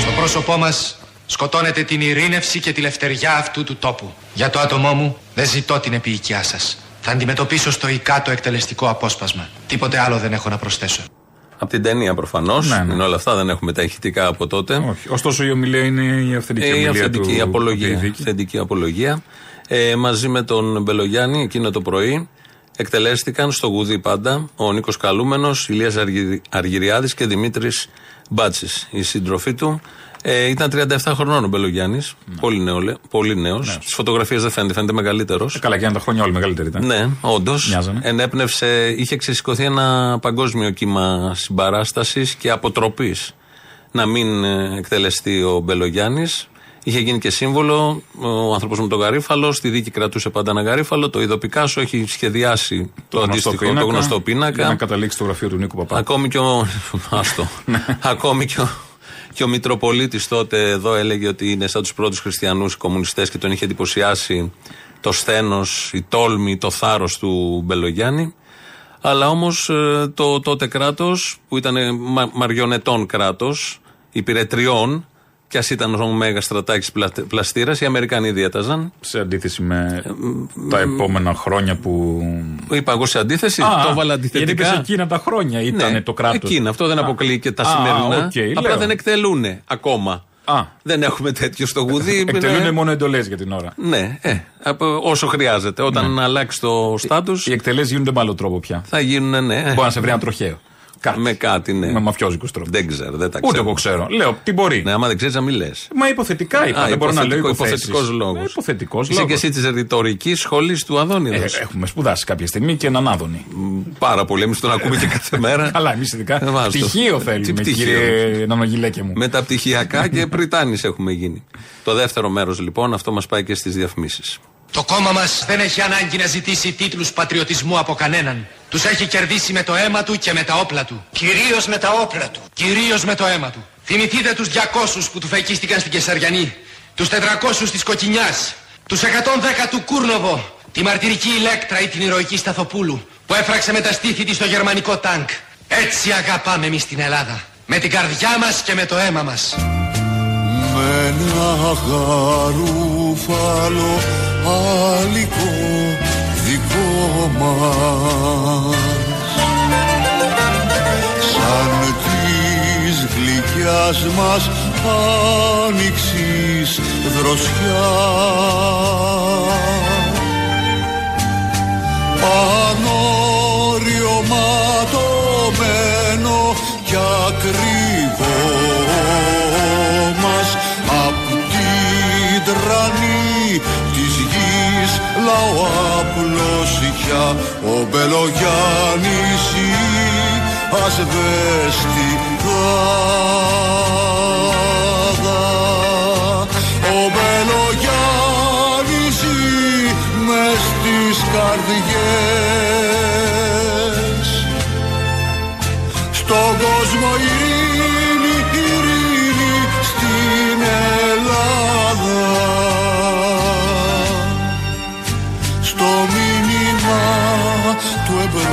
Στο πρόσωπό μας σκοτώνετε την ειρήνευση και τη λευτεριά αυτού του τόπου. Για το άτομό μου δεν ζητώ την επίοικιά σας. Θα αντιμετωπίσω στο ΙΚΑ το εκτελεστικό απόσπασμα. Τίποτε άλλο δεν έχω να προσθέσω. Από την ταινία προφανώς. Ναι, ναι. Είναι όλα αυτά, δεν έχουμε τα ηχητικά από τότε. Όχι. Ωστόσο η ομιλία είναι η αυθεντική Ε, η ομιλία αυθεντική του απολογία. Παπαϊδίκη. Αυθεντική απολογία. Ε, μαζί με τον Μπελογιάννη εκείνο το πρωί εκτελέστηκαν στο Γουδί πάντα ο Νίκος Καλούμενος, Ηλίας Αργυ- Αργυριάδης και Δημήτρης Μπάτσης. Η σύντροφή του ε, ήταν 37 χρονών ο Μπελογιάννης. Πολύ, νέο, πολύ νέος. Στι φωτογραφίες δεν φαίνεται, φαίνεται μεγαλύτερος. Ε, καλά, και αν τα χρόνια όλοι μεγαλύτεροι ήταν. Ναι, όντως. Μοιάζανε. Ενέπνευσε, είχε ξεσηκωθεί ένα παγκόσμιο κύμα συμπαράστασης και αποτροπής να μην ε, εκτελεστεί ο Μπελογιάννης. Είχε γίνει και σύμβολο ο άνθρωπος με τον γαρίφαλο. Στη δίκη κρατούσε πάντα ένα γαρίφαλο. Το είδο Πικάσο έχει σχεδιάσει το, αντίστοιχο, το γνωστό πίνακα. Για να καταλήξει το γραφείο του Νίκου Παπά. Ακόμη και ο. Άστο. Ακόμη και ο, και ο Μητροπολίτης τότε εδώ έλεγε ότι είναι σαν τους πρώτους χριστιανούς κομμουνιστές και τον είχε εντυπωσιάσει το σθένος, η τόλμη, το θάρρος του Μπελογιάννη. Αλλά όμως το τότε κράτος, που ήταν μα, μαριονετών κράτος, υπηρετριών, κι α ήταν ο Μέγα Στρατάκη Πλαστήρας, οι Αμερικανοί διέταζαν. Σε αντίθεση με τα επόμενα χρόνια που. Είπα εγώ σε αντίθεση, Α, το έβαλα Γιατί αντιθετικά. είπες εκείνα τα χρόνια ήταν Ναι, το κράτος. Εκείνα, αυτό δεν αποκλείει και τα σημερινά. Απλά δεν εκτελούν ακόμα. Α. Δεν έχουμε τέτοιο στο γουδί. Εκτελούν ναι. μόνο εντολές για την ώρα. Ναι, ε, από όσο χρειάζεται. Όταν αλλάξει το στάτου. Οι εκτελέσει γίνονται με άλλο τρόπο πια. Θα γίνουν, ναι. Μπορεί να σε βρει ένα τροχαίο. Με κάτι, ναι. Με μαφιόζικους τρόπο. Δεν ξέρω, δεν τα Ούτε ξέρω. εγώ ξέρω. Λέω, τι μπορεί. Ναι, άμα δεν ξέρεις, να μην λες. Μα υποθετικά είπα. δεν μπορώ να λέω Υποθετικός λόγος. Υποθετικός Είσαι και εσύ της ρητορικής σχολής του Αδόνιδα. Ε, έχουμε σπουδάσει κάποια στιγμή και έναν Άδωνη. Πάρα πολύ. Εμείς τον ακούμε και κάθε μέρα. Καλά, εμείς ειδικά. Ε, βάζω το. Πτυχίο Τι θέλουμε, πτυχίο; κύριε Νανογιλέκε μου. Με τα πτυχιακά και πριτάνη έχουμε γίνει. Το δεύτερο μέρος λοιπόν, αυτό μας πάει και στις διαφημίσεις. Το κόμμα μας δεν έχει ανάγκη να ζητήσει τίτλους πατριωτισμού από κανέναν. Τους έχει κερδίσει με το αίμα του και με τα όπλα του. Κυρίως με τα όπλα του. Κυρίως με το αίμα του. Θυμηθείτε τους 200 που τους φεκίστηκαν στην Κεσαριανή. Τους 400 της Κοκκινιάς. Τους 110 του Κούρνοβο. Τη μαρτυρική Ηλέκτρα ή την ηρωική Σταθοπούλου που έφραξε με τα στήθη της το γερμανικό τάγκ. Έτσι αγαπάμε εμείς την Ελλάδα. Με την καρδιά μας και με το αίμα μας. Με ένα γαρούφαλο άλικο δικό μας. Σαν της γλυκιάς μας άνοιξης δροσιά. Ανόριωματωμένο κι ακριβό μας απ' την τρανή της γης λαό απλώσια ο Μπελογιάννης η ασβεστικάδα ο Μπελογιάννης ζει μες στις καρδιές. Στον κόσμο ειρήνη,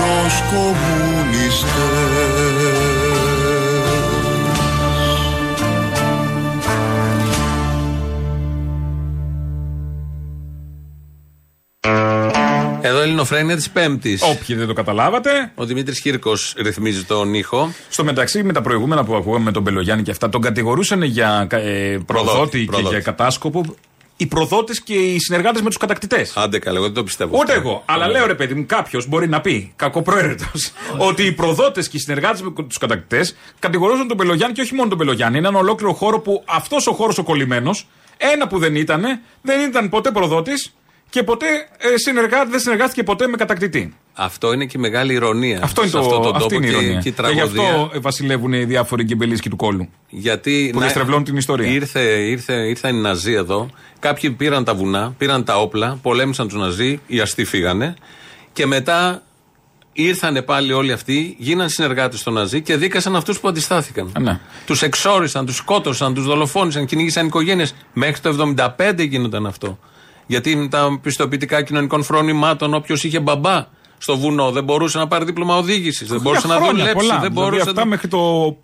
του εμπρός κομμουνιστές Εδώ Ελληνοφρένια της Πέμπτης. Όποιοι δεν το καταλάβατε. Ο Δημήτρης Κύρκος ρυθμίζει τον ήχο. Στο μεταξύ, με τα προηγούμενα που ακούγαμε με τον Μπελογιάννη και αυτά, τον κατηγορούσαν για ε, προδότη και προδότη. για κατάσκοπο. Οι προδότες και οι συνεργάτες με τους κατακτητές. Άντε καλά, εγώ δεν το πιστεύω. Ούτε αυτό. εγώ. Αλλά λέω ρε παιδί μου, κάποιος μπορεί να πει, κακοπροαίρετος, ότι οι προδότες και οι συνεργάτες με τους κατακτητές κατηγορούσαν τον Μπελογιάννη και όχι μόνο τον Μπελογιάννη. Είναι ένα ολόκληρο χώρο που αυτός ο χώρος ο κολλημένος, ένα που δεν ήταν, δεν ήταν ποτέ προδότης και ποτέ ε, συνεργάτη, δεν συνεργάστηκε ποτέ με κατακτητή. Αυτό είναι και η μεγάλη ηρωνία. Αυτό είναι σε το, αυτόν τον αυτή τόπο είναι η και, ηρωνία. και η Και γι' τραγωδία. αυτό ε, βασιλεύουν οι διάφοροι γκυμπελίσκοι του κόλου. Γιατί Που διαστρεβλώνουν την ιστορία. Ήρθε, ήρθε, ήρθαν οι Ναζί εδώ. Κάποιοι πήραν τα βουνά, πήραν τα όπλα, πολέμησαν τους Ναζί, οι αστεί φύγανε. Και μετά ήρθαν πάλι όλοι αυτοί, γίναν συνεργάτες των Ναζί και δίκασαν αυτούς που αντιστάθηκαν. ναι. Τους εξόρισαν, τους σκότωσαν, τους δολοφόνησαν, κυνήγησαν οικογένειες. Μέχρι το 75 γίνονταν αυτό. Γιατί τα πιστοποιητικά κοινωνικών φρονημάτων, όποιος είχε μπαμπά στο βουνό, δεν μπορούσε να πάρει δίπλωμα οδήγησης. Δεν μπορούσε Για να χρόνια δουλέψει. πολλά. Δεν Δηλαδή μπορούσε αυτά να- μέχρι το.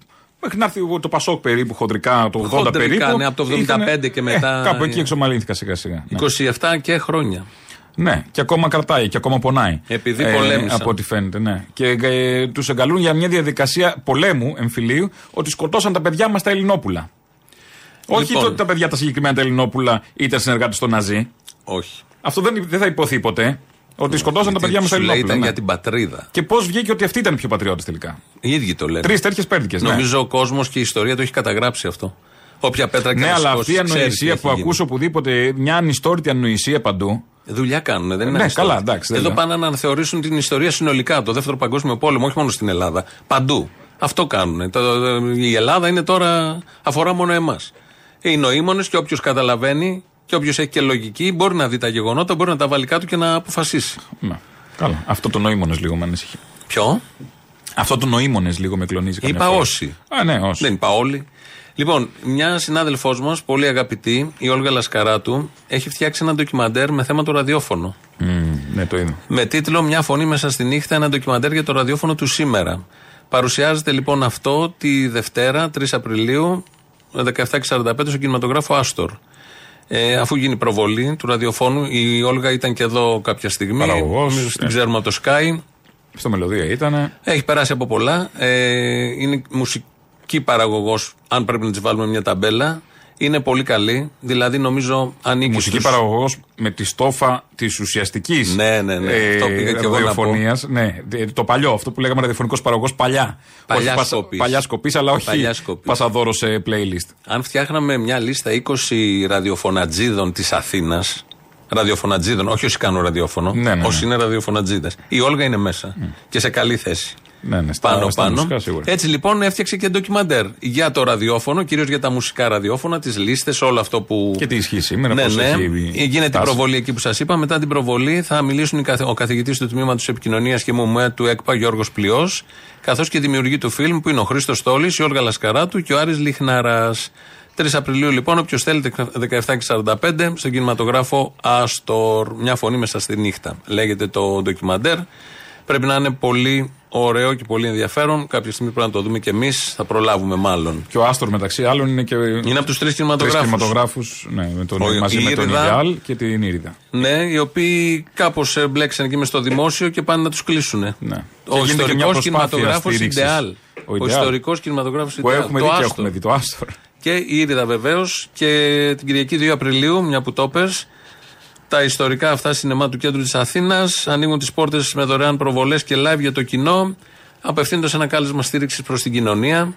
Μέχρι να έρθει το Πασόκ περίπου χοντρικά, το 80 Χοντρικά, περίπου. ναι, από το 75 και μετά, Ε, κάπου εκεί ε, εξομαλύνθηκα σιγά σιγά. Ναι. 27 και χρόνια. Ναι, και ακόμα κρατάει και ακόμα πονάει. Επειδή πολέμησαν. Από ό,τι φαίνεται, ναι. Και ε, τους εγκαλούν για μια διαδικασία πολέμου, εμφυλίου, ότι σκοτώσαν τα παιδιά μας τα Ελληνόπουλα. Όχι Λοιπόν. ότι τα παιδιά τα συγκεκριμένα τα Ελληνόπουλα ήταν συνεργάτες των Ναζί. Όχι. Αυτό δεν, δεν θα υποθεί ποτέ. Ότι σκοτώσαν τα παιδιά μα τα Σου λέει Ελληνόπουλα. ήταν ναι. για την πατρίδα. Και πώς βγήκε ότι αυτοί ήταν οι πιο πατριώτες τελικά. Οι ίδιοι το λένε. Τρεις τέτοιες πέρδικε. Ναι. Νομίζω ο κόσμος και η ιστορία το έχει καταγράψει αυτό. Όποια πέτρα και Ναι, να αλλά σηκώσεις, αυτή η ξέρεις τι ανοησία έχει που γίνει. ακούς οπουδήποτε, μια ανιστόρητη ανοησία παντού. Δουλειά κάνουν, δεν είναι Ναι, ανιστόρητη. καλά, εντάξει, δεν Εδώ λέω. πάνε να αναθεωρήσουν την ιστορία συνολικά, το δεύτερο παγκόσμιο πόλεμο, όχι μόνο στην Ελλάδα. Παντού. Αυτό κάνουν. Το, το- η Ελλάδα είναι τώρα, αφορά μόνο εμάς. Οι νοήμονες και όποιος καταλαβαίνει και όποιος έχει και λογική μπορεί να δει τα γεγονότα, μπορεί να τα βάλει κάτω και να αποφασίσει. Ναι. Καλά. Αυτό το νοήμονες λίγο με ανησυχεί. Ποιο; Αυτό το νοήμονες λίγο με κλονίζει. καμιά Είπα φορά. όσοι. Α, ναι, όσοι. Δεν είπα όλοι. Λοιπόν, μια συνάδελφός μας, πολύ αγαπητή, η Όλγα Λασκαράτου, έχει φτιάξει ένα ντοκιμαντέρ με θέμα το ραδιόφωνο. Μμ, ναι, το είδα. Με τίτλο Μια φωνή μέσα στη νύχτα, ένα ντοκιμαντέρ για το ραδιόφωνο του σήμερα. Παρουσιάζεται λοιπόν αυτό τη Δευτέρα, 3 Απριλίου, 17.45 στο κινηματογράφο Άστορ. Ε, αφού γίνει προβολή του ραδιοφώνου, η Όλγα ήταν και εδώ κάποια στιγμή. Παραγωγός, Νομίζω Την ε. ξέρουμε από το Sky. Στο μελωδία ήταν. Έχει περάσει από πολλά. Ε, είναι μουσική παραγωγός, αν πρέπει να της βάλουμε μια ταμπέλα. Είναι πολύ καλή. Δηλαδή, νομίζω ανήκει Μουσική στους- παραγωγός με τη στόφα της ουσιαστικής Ναι, ναι, ναι. Αυτό πήγα και εγώ να ραδιοφωνίας. Ναι, ε, το παλιό, αυτό που λέγαμε ραδιοφωνικός παραγωγός παλιά. Παλιά Όχι πασα- σκοπής. Παλιά σκοπής, αλλά όχι Παλιά σκοπής. πασαδόρο σε playlist. Αν φτιάχναμε μια λίστα 20 ραδιοφωνατζίδων της Αθήνας. Ραδιοφωνατζίδων, όχι όσοι κάνουν ραδιόφωνο. Ναι, ναι, Όσοι ναι. είναι ραδιοφωνατζίδες. Η Όλγα είναι μέσα. Και σε καλή θέση. Ναι, ναι, στα, πάνω στα πάνω. μουσικά σίγουρα. Έτσι λοιπόν έφτιαξε και ντοκιμαντέρ για το ραδιόφωνο, κυρίως για τα μουσικά ραδιόφωνα, τις λίστες, όλο αυτό που. Και τι ισχύει σήμερα, ναι, πώς ναι. έχει Γίνεται η φτάσει. προβολή εκεί που σας είπα. Μετά την προβολή θα μιλήσουν οι καθ- ο καθηγητής του τμήματος επικοινωνίας και μουμέ του ΕΚΠΑ Γιώργος Πλειός, καθώς και η δημιουργή του φιλμ που είναι ο Χρήστος Τόλη, η Όλγα Λασκαράτου και ο Άρης Λιχναρά. 3 Απριλίου λοιπόν, όποιος θέλει 17.45 στον κινηματογράφο Άστορ. Μια φωνή μέσα στη νύχτα. Λέγεται το ντοκιμαντέρ. Πρέπει να είναι πολύ ωραίο και πολύ ενδιαφέρον. Κάποια στιγμή πρέπει να το δούμε και εμείς. Θα προλάβουμε μάλλον. Και ο Άστορ μεταξύ άλλων είναι και. Είναι από τους τρεις κινηματογράφους. κινηματογράφους, ναι, με τον, Ο- μαζί η με τον Ήριδα. Ιδεάλ και την Ήριδα. Ναι, οι οποίοι κάπως μπλέξαν εκεί μες στο δημόσιο και πάνε να τους κλείσουν. Ναι. Ο Και γίνεται και ιστορικός μια προσπάθεια κινηματογράφος στήριξης. Ιντεάλ. Ο Ο Ιντεάλ. ιστορικός κινηματογράφος Που Ιντεάλ. έχουμε Το δει και Άστορ. έχουμε δει το Άστορ. Και η Ήριδα βεβαίως και την Κυριακή 2 Απριλίου, μια που το πες, τα ιστορικά αυτά σινεμά του κέντρου της Αθήνας ανοίγουν τις πόρτες με δωρεάν προβολές και live για το κοινό, απευθύνοντας ένα κάλεσμα στήριξης προς την κοινωνία.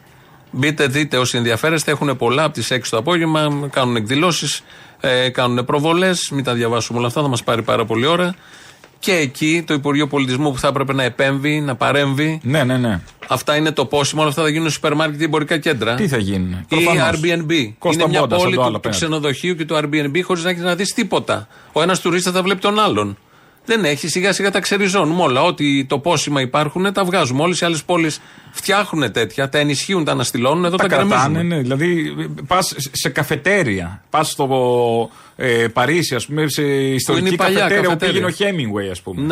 Μπείτε, δείτε όσοι ενδιαφέρεστε. Έχουν πολλά από τις 6 το απόγευμα. Κάνουν εκδηλώσεις, ε, κάνουν προβολές. Μην τα διαβάσουμε όλα αυτά, θα μας πάρει πάρα πολύ ώρα. Και εκεί το Υπουργείο Πολιτισμού που θα έπρεπε να επέμβει, να παρέμβει. Ναι, ναι, ναι. Αυτά είναι το πόσιμο, όλα αυτά θα γίνουν σούπερ μάρκετ ή εμπορικά κέντρα. Τι θα γίνει. Ή Προφανώς. Airbnb. Κώστα είναι μια Μπόντα, σαν πόλη το του, άλλο του απέναντι. ξενοδοχείου και του Airbnb χωρίς να έχεις να δεις τίποτα. Ο ένας τουρίστας θα βλέπει τον άλλον. Δεν έχει, σιγά σιγά τα ξεριζώνουμε όλα. Ό,τι το πόσιμα υπάρχουν τα βγάζουμε. Όλες οι άλλες πόλεις φτιάχνουν τέτοια, τα ενισχύουν, τα αναστηλώνουν, εδώ τα, Τα κρατάνε, γκρεμίζουμε. ναι. Δηλαδή, πας σε καφετέρια. Πας στο ε, Παρίσι, ας πούμε, σε ιστορική η παλιά καφετέρια, όπου καφετέρια. πήγαινε ο Χέμιγουεϊ, ας πούμε.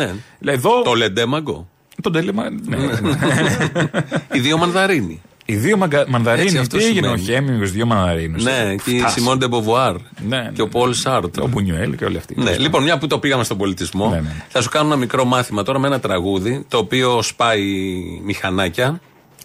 Ναι. Εδώ. Το Λεντέμαγκο. Τον τέλεμα. Ναι. Οι δύο μανδαρίνοι. Οι δύο μαγκα... Έτσι μανδαρίνοι. αυτό Τι έγινε ο σημαίνει. Χέμιγουεϊ, δύο μανδαρίνους. Ναι, και η Σιμών Ντεμποβουάρ. Ναι, Και ο Πολ Σάρτ. Ο Μπουνιουέλ και όλοι αυτοί. Ναι, λοιπόν, μια που το πήγαμε στον πολιτισμό, Ναι, ναι. θα σου κάνω ένα μικρό μάθημα τώρα με ένα τραγούδι το οποίο σπάει μηχανάκια.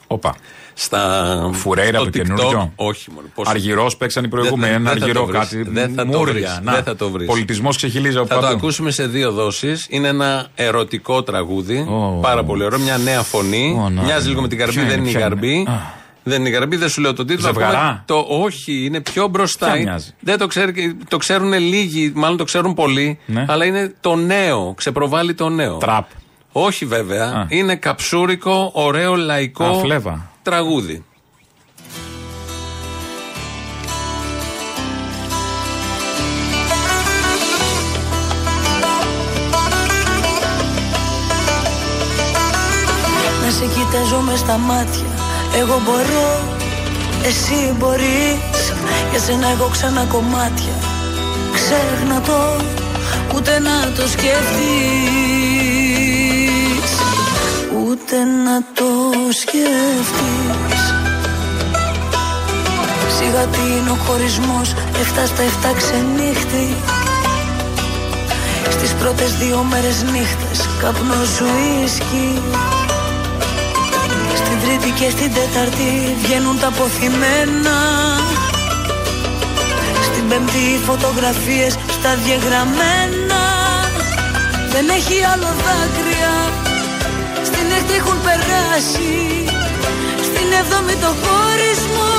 Οπα. Στα... Φουρέιρα στο το TikTok. καινούριο. Όχι, μόνο. Πώς... Αργυρός παίξαν οι προηγούμενοι. Δεν- Ένα δεν θα αργυρό το βρεις. κάτι. Δεν θα το Μούρια. βρεις. Να. Δεν θα το βρεις. Πολιτισμός ξεχυλίζει από Θα το παντού. ακούσουμε σε δύο δόσεις. Είναι ένα ερωτικό τραγούδι. Ω. Πάρα πολύ ωραίο. Μια νέα φωνή. Ω, να, Μοιάζει ναι. λίγο με την καρμπή, Ποιο δεν είναι, είναι η ποιο καρμπή. είναι; Α. Δεν είναι η καρμπή, δεν σου λέω το τίτλο. Ζευγαρά; Ακόμα Το όχι, είναι πιο μπροστά. Ποια μοιάζει; Δεν το, ξέρει, το ξέρουν λίγοι, μάλλον το ξέρουν πολλοί. Ναι. Αλλά είναι το νέο. Ξεπροβάλλει το νέο. Τραπ. Όχι βέβαια. Α. Είναι καψούρικο, ωραίο, λαϊκό Α, φλέβα. Τραγούδι. Να σε κοιτάζω με στα μάτια. Εγώ μπορώ, εσύ μπορείς. Για σένα εγώ ξανά κομμάτια. Ξέχνα το, ούτε να το σκεφτείς Ούτε να το σκεφτείς Σιγά τι είναι ο χωρισμός Εφτά στα εφτά ξενύχτη. Στις πρώτες δύο μέρες νύχτες καπνό σου ίσκι. Στην τρίτη και στην τέταρτη βγαίνουν τα αποθυμένα. Στην πέμπτη οι φωτογραφίες στα διαγραμμένα. Δεν έχει άλλο δάκρυα Στην έκτη έχουν περάσει. Στην έβδομη το χωρισμό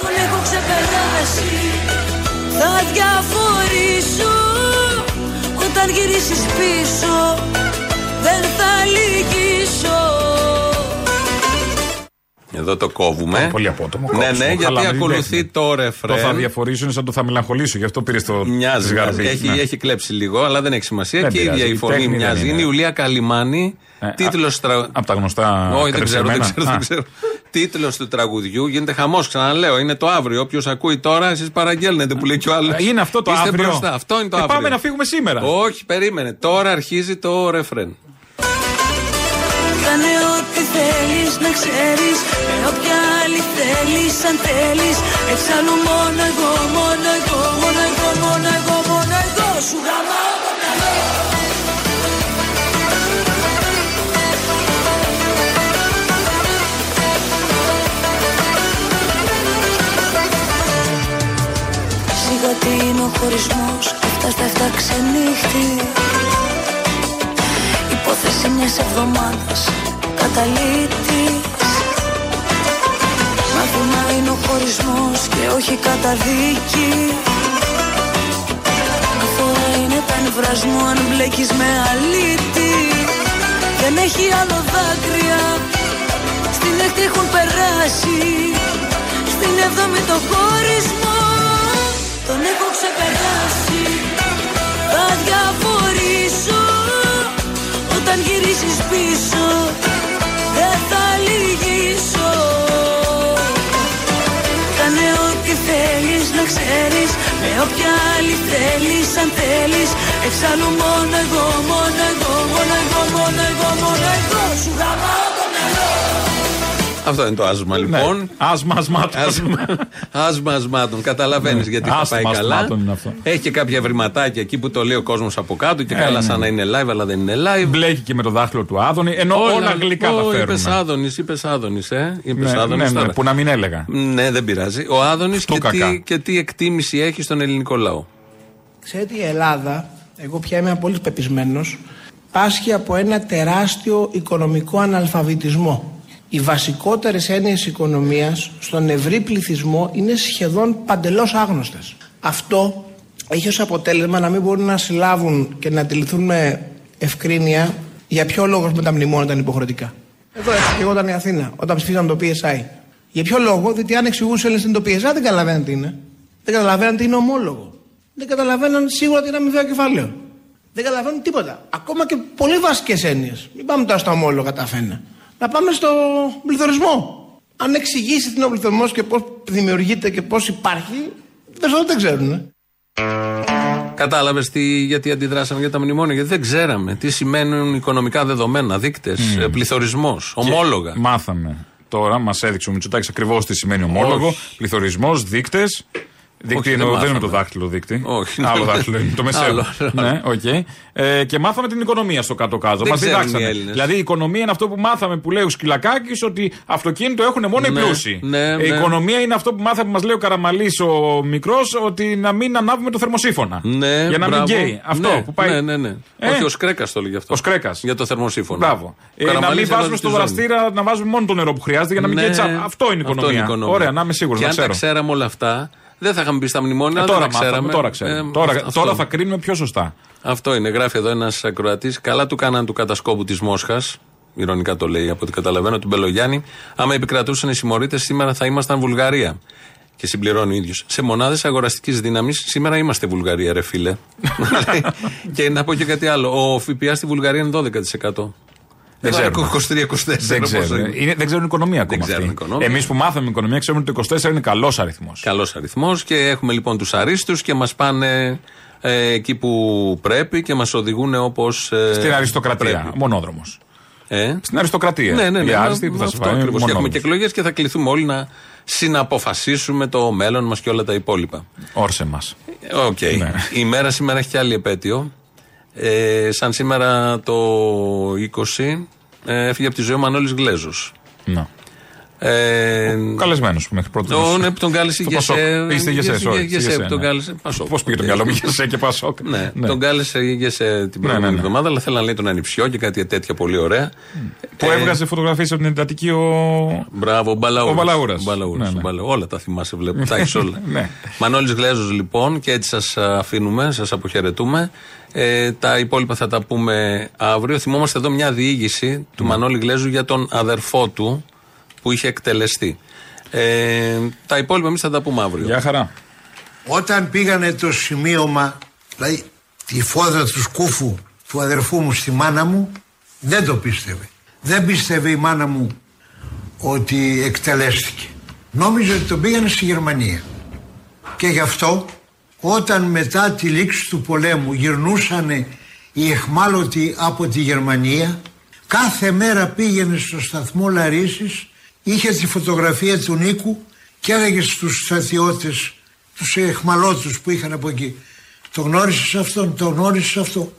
Τον έχω ξεπεράσει. Θα διαφορήσω Όταν γυρίσεις πίσω. Δεν θα λυγίσω Εδώ το κόβουμε. Πολύ απότομο. Ναι, κόψιμο. ναι, γιατί Χαλαρή ακολουθεί τέχνη. το ρεφρέν. Το θα διαφορήσω είναι σαν το θα μελαγχολήσω, γι' αυτό πήρες το. Μοιάζει, τη γαρμπή. μοιάζει. Έχει, Ναι. έχει κλέψει λίγο, αλλά δεν έχει σημασία. Δεν και η ίδια πειράζει, η η φωνή τέχνη δεν μοιάζει. είναι. Είναι η Ουλία Καλιμάνη. Ε, Τίτλος τρα... Από τα γνωστά. Όχι, δεν ξέρω, δεν κατεψυγμένα. ξέρω. Α. Δεν ξέρω. Τίτλος του τραγουδιού γίνεται χαμός. Ξαναλέω, είναι το αύριο. Όποιος ακούει τώρα, εσείς παραγγέλνετε που λέει κι ο άλλος. Είναι αυτό το Είστε αύριο. Μπροστά. Αυτό είναι το Ε, αύριο. πάμε να φύγουμε σήμερα. Όχι, περίμενε. Τώρα αρχίζει το ρεφρέν. Κάνε ό,τι θέλεις να ξέρεις. Με όποια άλλη θέλεις αν θέλεις. Εξάλλου μόνο εγώ, μόνο εγώ, μόνο εγώ, μόνο εγώ, μόνο εγώ Σου γαμάω το μυαλό Σιγά τι είναι ο χωρισμός Αυτά στα εφτά ξενύχτη. Υπόθεση μιας εβδομάδας Καταλήτης. Μάθημα είναι ο χωρισμός Και όχι καταδίκη. Αφορά είναι τα νευράς μου Αν μπλέκεις με αλήτη. Δεν έχει άλλο δάκρυα. Στην έκτη έχουν περάσει. Στην έβδομη το χωρισμό. Τον έχω ξεπεράσει. Θα διαφορήσω Όταν γυρίσεις πίσω Δεν θα λυγίσω. Κάνε ό,τι θέλεις να ξέρεις Με όποια άλλη θέλεις αν θέλεις. Εξάλλου μόνο εγώ, μόνο εγώ, μόνο εγώ, μόνο εγώ, μόνο εγώ Σου γαμάω. το μυαλό Αυτό είναι το άσμα λοιπόν. Ναι. Άσμα ασμάτων. Άσμα, άσμα ασμάτων. Καταλαβαίνεις Ναι. γιατί θα Άσμα πάει καλά. ασμάτων είναι αυτό. Έχει και κάποια βρηματάκια εκεί που το λέει ο κόσμος από κάτω και Ε, καλά ναι. σαν να είναι live, αλλά δεν είναι live. Μπλέκει και με το δάχτυλο του Άδωνη. Ενώ όλα γλυκά τα Είπες φέρνουμε. Άδωνης, είπες Άδωνης, ε. Είπες Ναι, Άδωνης ναι, ναι, τώρα. που να μην έλεγα. Ναι, δεν πειράζει. Ο Άδωνης Αυτό και, τι, κακά. και τι εκτίμηση έχει στον ελληνικό λαό; Ξέρετε η Ελλάδα, εγώ πια είμαι πολύ πεπισμένος, πάσχει από ένα τεράστιο οικονομικό αναλφαβητισμό. Οι βασικότερες έννοιες οικονομίας στον ευρύ πληθυσμό είναι σχεδόν παντελώς άγνωστες. Αυτό έχει ως αποτέλεσμα να μην μπορούν να συλλάβουν και να αντιληφθούν με ευκρίνεια για ποιο λόγο με τα μνημόνια ήταν υποχρεωτικά. Εδώ έτσι και εγώ ήταν η Αθήνα, όταν ψηφίσαν το PSI. Για ποιο λόγο, διότι αν εξηγούσε Έλληνε τι είναι το PSI, δεν καταλαβαίναν τι είναι. Δεν καταλαβαίναν τι είναι ομόλογο. Δεν καταλαβαίναν σίγουρα τι είναι αμοιβαίο κεφάλαιο. Δεν καταλαβαίνουν τίποτα. Ακόμα και πολύ βασικές έννοιες. Μην πάμε τώρα στα ομόλογα τα φένα. Να πάμε στο πληθωρισμό. Αν εξηγήσει τι είναι ο πληθωρισμός και πώς δημιουργείται και πώς υπάρχει, δεν δεν ξέρουν. ε. Κατάλαβε γιατί αντιδράσαμε για τα μνημόνια; Γιατί δεν ξέραμε τι σημαίνουν οικονομικά δεδομένα, δείκτες, Μμμ. πληθωρισμός, ομόλογα. Και Μάθαμε. Τώρα μας έδειξε ο Μητσοτάκης ακριβώς τι σημαίνει ομόλογο, πληθωρισμός, δείκτες. Δείκτη Όχι, εννοώ, δεν δεν είναι το μάθαμε. δάχτυλο δείκτη. Όχι. Άλλο δάχτυλο είναι. Το μεσαίο. Άλλο, άλλο. ναι, οκ. Ε, και μάθαμε την οικονομία στο κάτω-κάτω. Δεν Μας ξέρουν οι διδάξανε. Έλληνες. Δηλαδή η οικονομία είναι αυτό που μάθαμε που λέει ο Σκυλακάκης ότι αυτοκίνητο έχουν μόνο οι Ναι, πλούσιοι. ναι, Ε, Η ναι. οικονομία είναι αυτό που μάθαμε που μας λέει ο Καραμαλής ο μικρός ότι να μην ανάβουμε το θερμοσύφωνα. Ναι, Για να μην μπράβο. γκέι. Αυτό ναι, που πάει. Ναι, ναι, ναι. Ε; Όχι, ο Σκρέκας το λέει γι' αυτό. Ο Σκρέκας. Για το θερμοσύφωνο. Μπράβο. Ο Ε, να Καραμαλής μην βάζουμε έβαζε στο τη ζώνη. βραστήρα να βάζουμε μόνο το νερό που χρειάζεται για να μην Ναι, καίει τσάπ. Αυτό είναι η οικονομία. Ωραία, να είμαι σίγουρος. Και να αν τα ξέρω. ξέραμε όλα αυτά, δεν θα είχαμε μπει στα μνημόνια. Ε, αλλά τώρα δεν τα μάθαμε, ξέραμε. τώρα ξέρουμε. Ε, τώρα, αυτό. τώρα θα κρίνουμε πιο σωστά. Αυτό είναι. Γράφει εδώ ένας ακροατής. Καλά του κάναν του κατασκόπου της Μόσχας. Ηρωνικά το λέει από ό,τι καταλαβαίνω, του Μπελογιάννη. Άμα επικρατούσαν οι συμμορίτες, σήμερα θα ήμασταν Βουλγαρία. Και συμπληρώνει ο ίδιος. Σε μονάδες αγοραστικής δύναμης, σήμερα είμαστε Βουλγαρία, ρε φίλε. και να πω και κάτι άλλο. Ο ΦΠΑ στη Βουλγαρία είναι 12%. Δεν Εδώ ξέρουμε. 23-24. Δεν πόσο ξέρουν. είναι. Είναι, δεν ξέρουν οικονομία ακόμα. ξέρουν οικονομία. Εμείς που μάθαμε οικονομία ξέρουμε ότι το 24 είναι καλός αριθμός. Καλός αριθμός και έχουμε λοιπόν τους αρίστους και μας πάνε ε, εκεί που πρέπει και μας οδηγούν όπως. Στην αριστοκρατία. Μονόδρομος. Ε; Στην αριστοκρατία. Ναι, ναι, ναι. Οι άριστοι που θα αυτό σε φάνε. ακριβώς. Και έχουμε και μονόδρομος. εκλογές και θα κληθούμε όλοι να συναποφασίσουμε το μέλλον μας και όλα τα υπόλοιπα. Όρσε μας. Οκ. Ναι. Η μέρα σήμερα έχει και άλλη επέτειο. Ε, σαν σήμερα το 20 ε, έφυγε από τη ζωή ο Μανώλης Γλέζος. Να. Ε, Καλεσμένος που μέχρι πρώτη. ο, ναι, που τον κάλεσε Στο Γεσέ. Πασόκ. Είστε Γεσέ, Γεσέ, sorry, Γεσέ, Γεσέ, που τον ναι. κάλεσε Πασόκ. Πώς πήγε το μυαλό μου, Γεσέ και Πασόκ. Ναι, Ναι. τον κάλεσε Γεσέ την Ναι, προηγούμενη ναι, ναι. εβδομάδα, αλλά θέλει να λέει τον ανιψιό και κάτι τέτοια πολύ ωραία. Που Ε, έβγαζε φωτογραφίες από την εντατική ο. Μπράβο, ο Μπαλαούρας. Ο Μπαλαούρας. Ο Μπαλαούρας, Ναι, ναι. ο Μπαλα- Όλα τα θυμάσαι, βλέπω. Τα έχεις όλα. Ναι. Μανώλης Γλέζος λοιπόν, και έτσι σας αφήνουμε, σας αποχαιρετούμε. Ε, τα υπόλοιπα θα τα πούμε αύριο. Θυμόμαστε εδώ μια διήγηση του Ναι. Μανώλη Γλέζου για τον αδερφό του που είχε εκτελεστεί. Ε, τα υπόλοιπα εμείς θα τα πούμε αύριο. Γεια χαρά. Όταν πήγανε το σημείωμα, δηλαδή τη φόδρα του σκούφου του αδερφού μου στη μάνα μου, δεν το πίστευε. Δεν πίστευε η μάνα μου ότι εκτελέστηκε. Νόμιζε ότι τον πήγανε στη Γερμανία. Και γι' αυτό όταν μετά τη λήξη του πολέμου γυρνούσαν οι εχμάλωτοι από τη Γερμανία κάθε μέρα πήγαινε στο σταθμό Λαρίσης είχε τη φωτογραφία του Νίκου και έλεγε στους στρατιώτες τους εχμαλώτους που είχαν από εκεί το γνώρισες αυτόν, το γνώρισες αυτό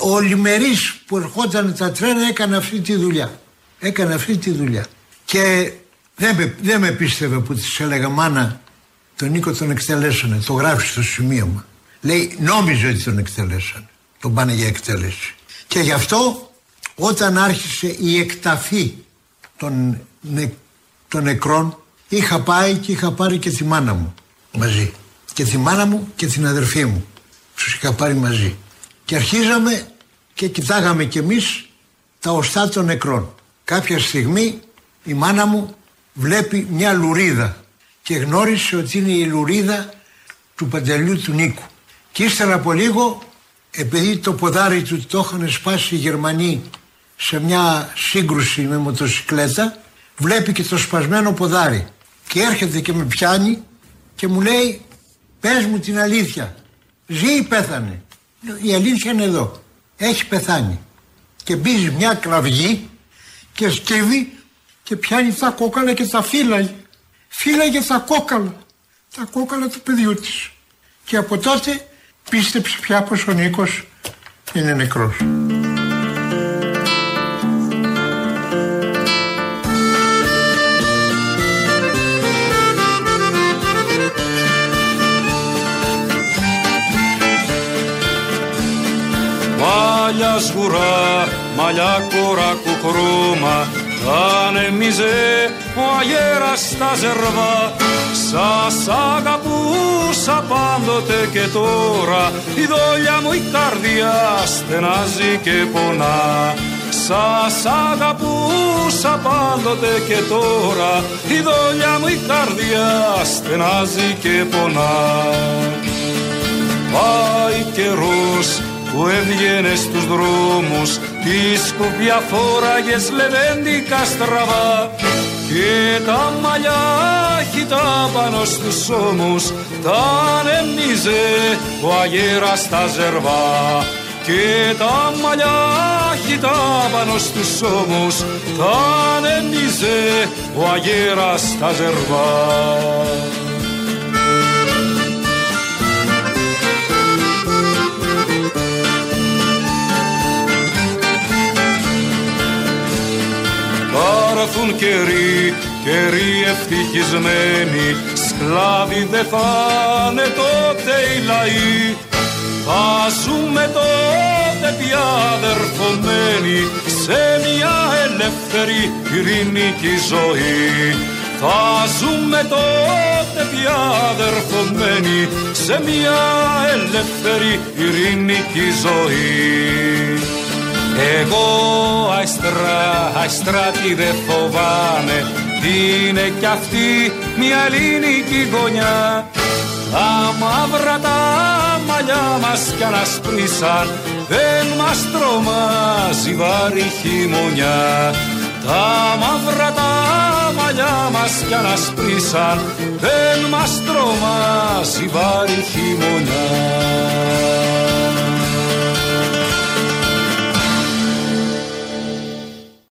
ο Λιμερής που ερχόταν τα τρένα έκανε αυτή τη δουλειά έκανε αυτή τη δουλειά. Και δεν με, δεν με πίστευε που της έλεγα μάνα τον Νίκο τον εκτελέσανε, το γράφει στο σημείωμα. Λέει νόμιζε ότι τον εκτελέσανε, τον πάνε για εκτέλεση. Και γι' αυτό όταν άρχισε η εκταφή των, νε, των νεκρών είχα πάει και είχα πάρει και τη μάνα μου μαζί. Και τη μάνα μου και την αδερφή μου. Τους είχα πάρει μαζί. Και αρχίζαμε και κοιτάγαμε κι εμείς τα οστά των νεκρών. Κάποια στιγμή η μάνα μου βλέπει μια λουρίδα και γνώρισε ότι είναι η λουρίδα του παντελιού του Νίκου. Και ύστερα από λίγο, επειδή το ποδάρι του το είχαν σπάσει οι Γερμανοί σε μια σύγκρουση με μοτοσυκλέτα, βλέπει και το σπασμένο ποδάρι. Και έρχεται και με πιάνει και μου λέει, πες μου την αλήθεια, ζει ή πέθανε; Λέω, Η αλήθεια είναι εδώ, έχει πεθάνει. Και μπίζει μια κραυγή και σκύβει και πιάνει τα κόκαλα και τα φύλαγε. Φύλαγε τα κόκαλα, τα κόκαλα του παιδιού της. Και από τότε πίστεψε πια πως ο Νίκος είναι νεκρός. Μαλλιά σγουρά, μαλλιά κοράκου χρώμα Ανεμίζε ο αγέρας στα ζερβά Σας αγαπούσα πάντοτε και τώρα. Η δόλια μου η καρδιά στενάζει και πονά. Σας αγαπούσα πάντοτε και τώρα. Η δόλια μου η καρδιά στενάζει και πονά. Πάει καιρός που έβγαινες στους δρόμους τη σκουπιά φόραγες λεβέντικα στραβά. Και τα μαλλιά χυτά πάνω στους ώμους τα ανεμίζε ο αγέρας στα ζερβά. Και τα μαλλιά χυτά πάνω στους ώμους τα ανεμίζε ο αγέρας στα ζερβά έρθουν καιροί, καιροί ευτυχισμένοι. Σκλάβοι δεν θα είναι τότε οι λαοί. Θα ζούμε τότε πια αδερφωμένοι Σε μια ελεύθερη ειρηνική ζωή. Θα ζούμε τότε πια αδερφωμένοι Σε μια ελεύθερη ειρηνική ζωή εγώ αϊστρά, αϊστρά τι δε φοβάμαι. Είναι κι αυτή μια ελληνική γωνιά. Τα μαύρα τα μαλλιά μας κι ανασπρίσαν Δεν μας τρομάζει βάρη χειμωνιά. Τα μαύρα τα μαλλιά μας κι ανασπρίσαν Δεν μας τρομάζει βάρη χειμωνιά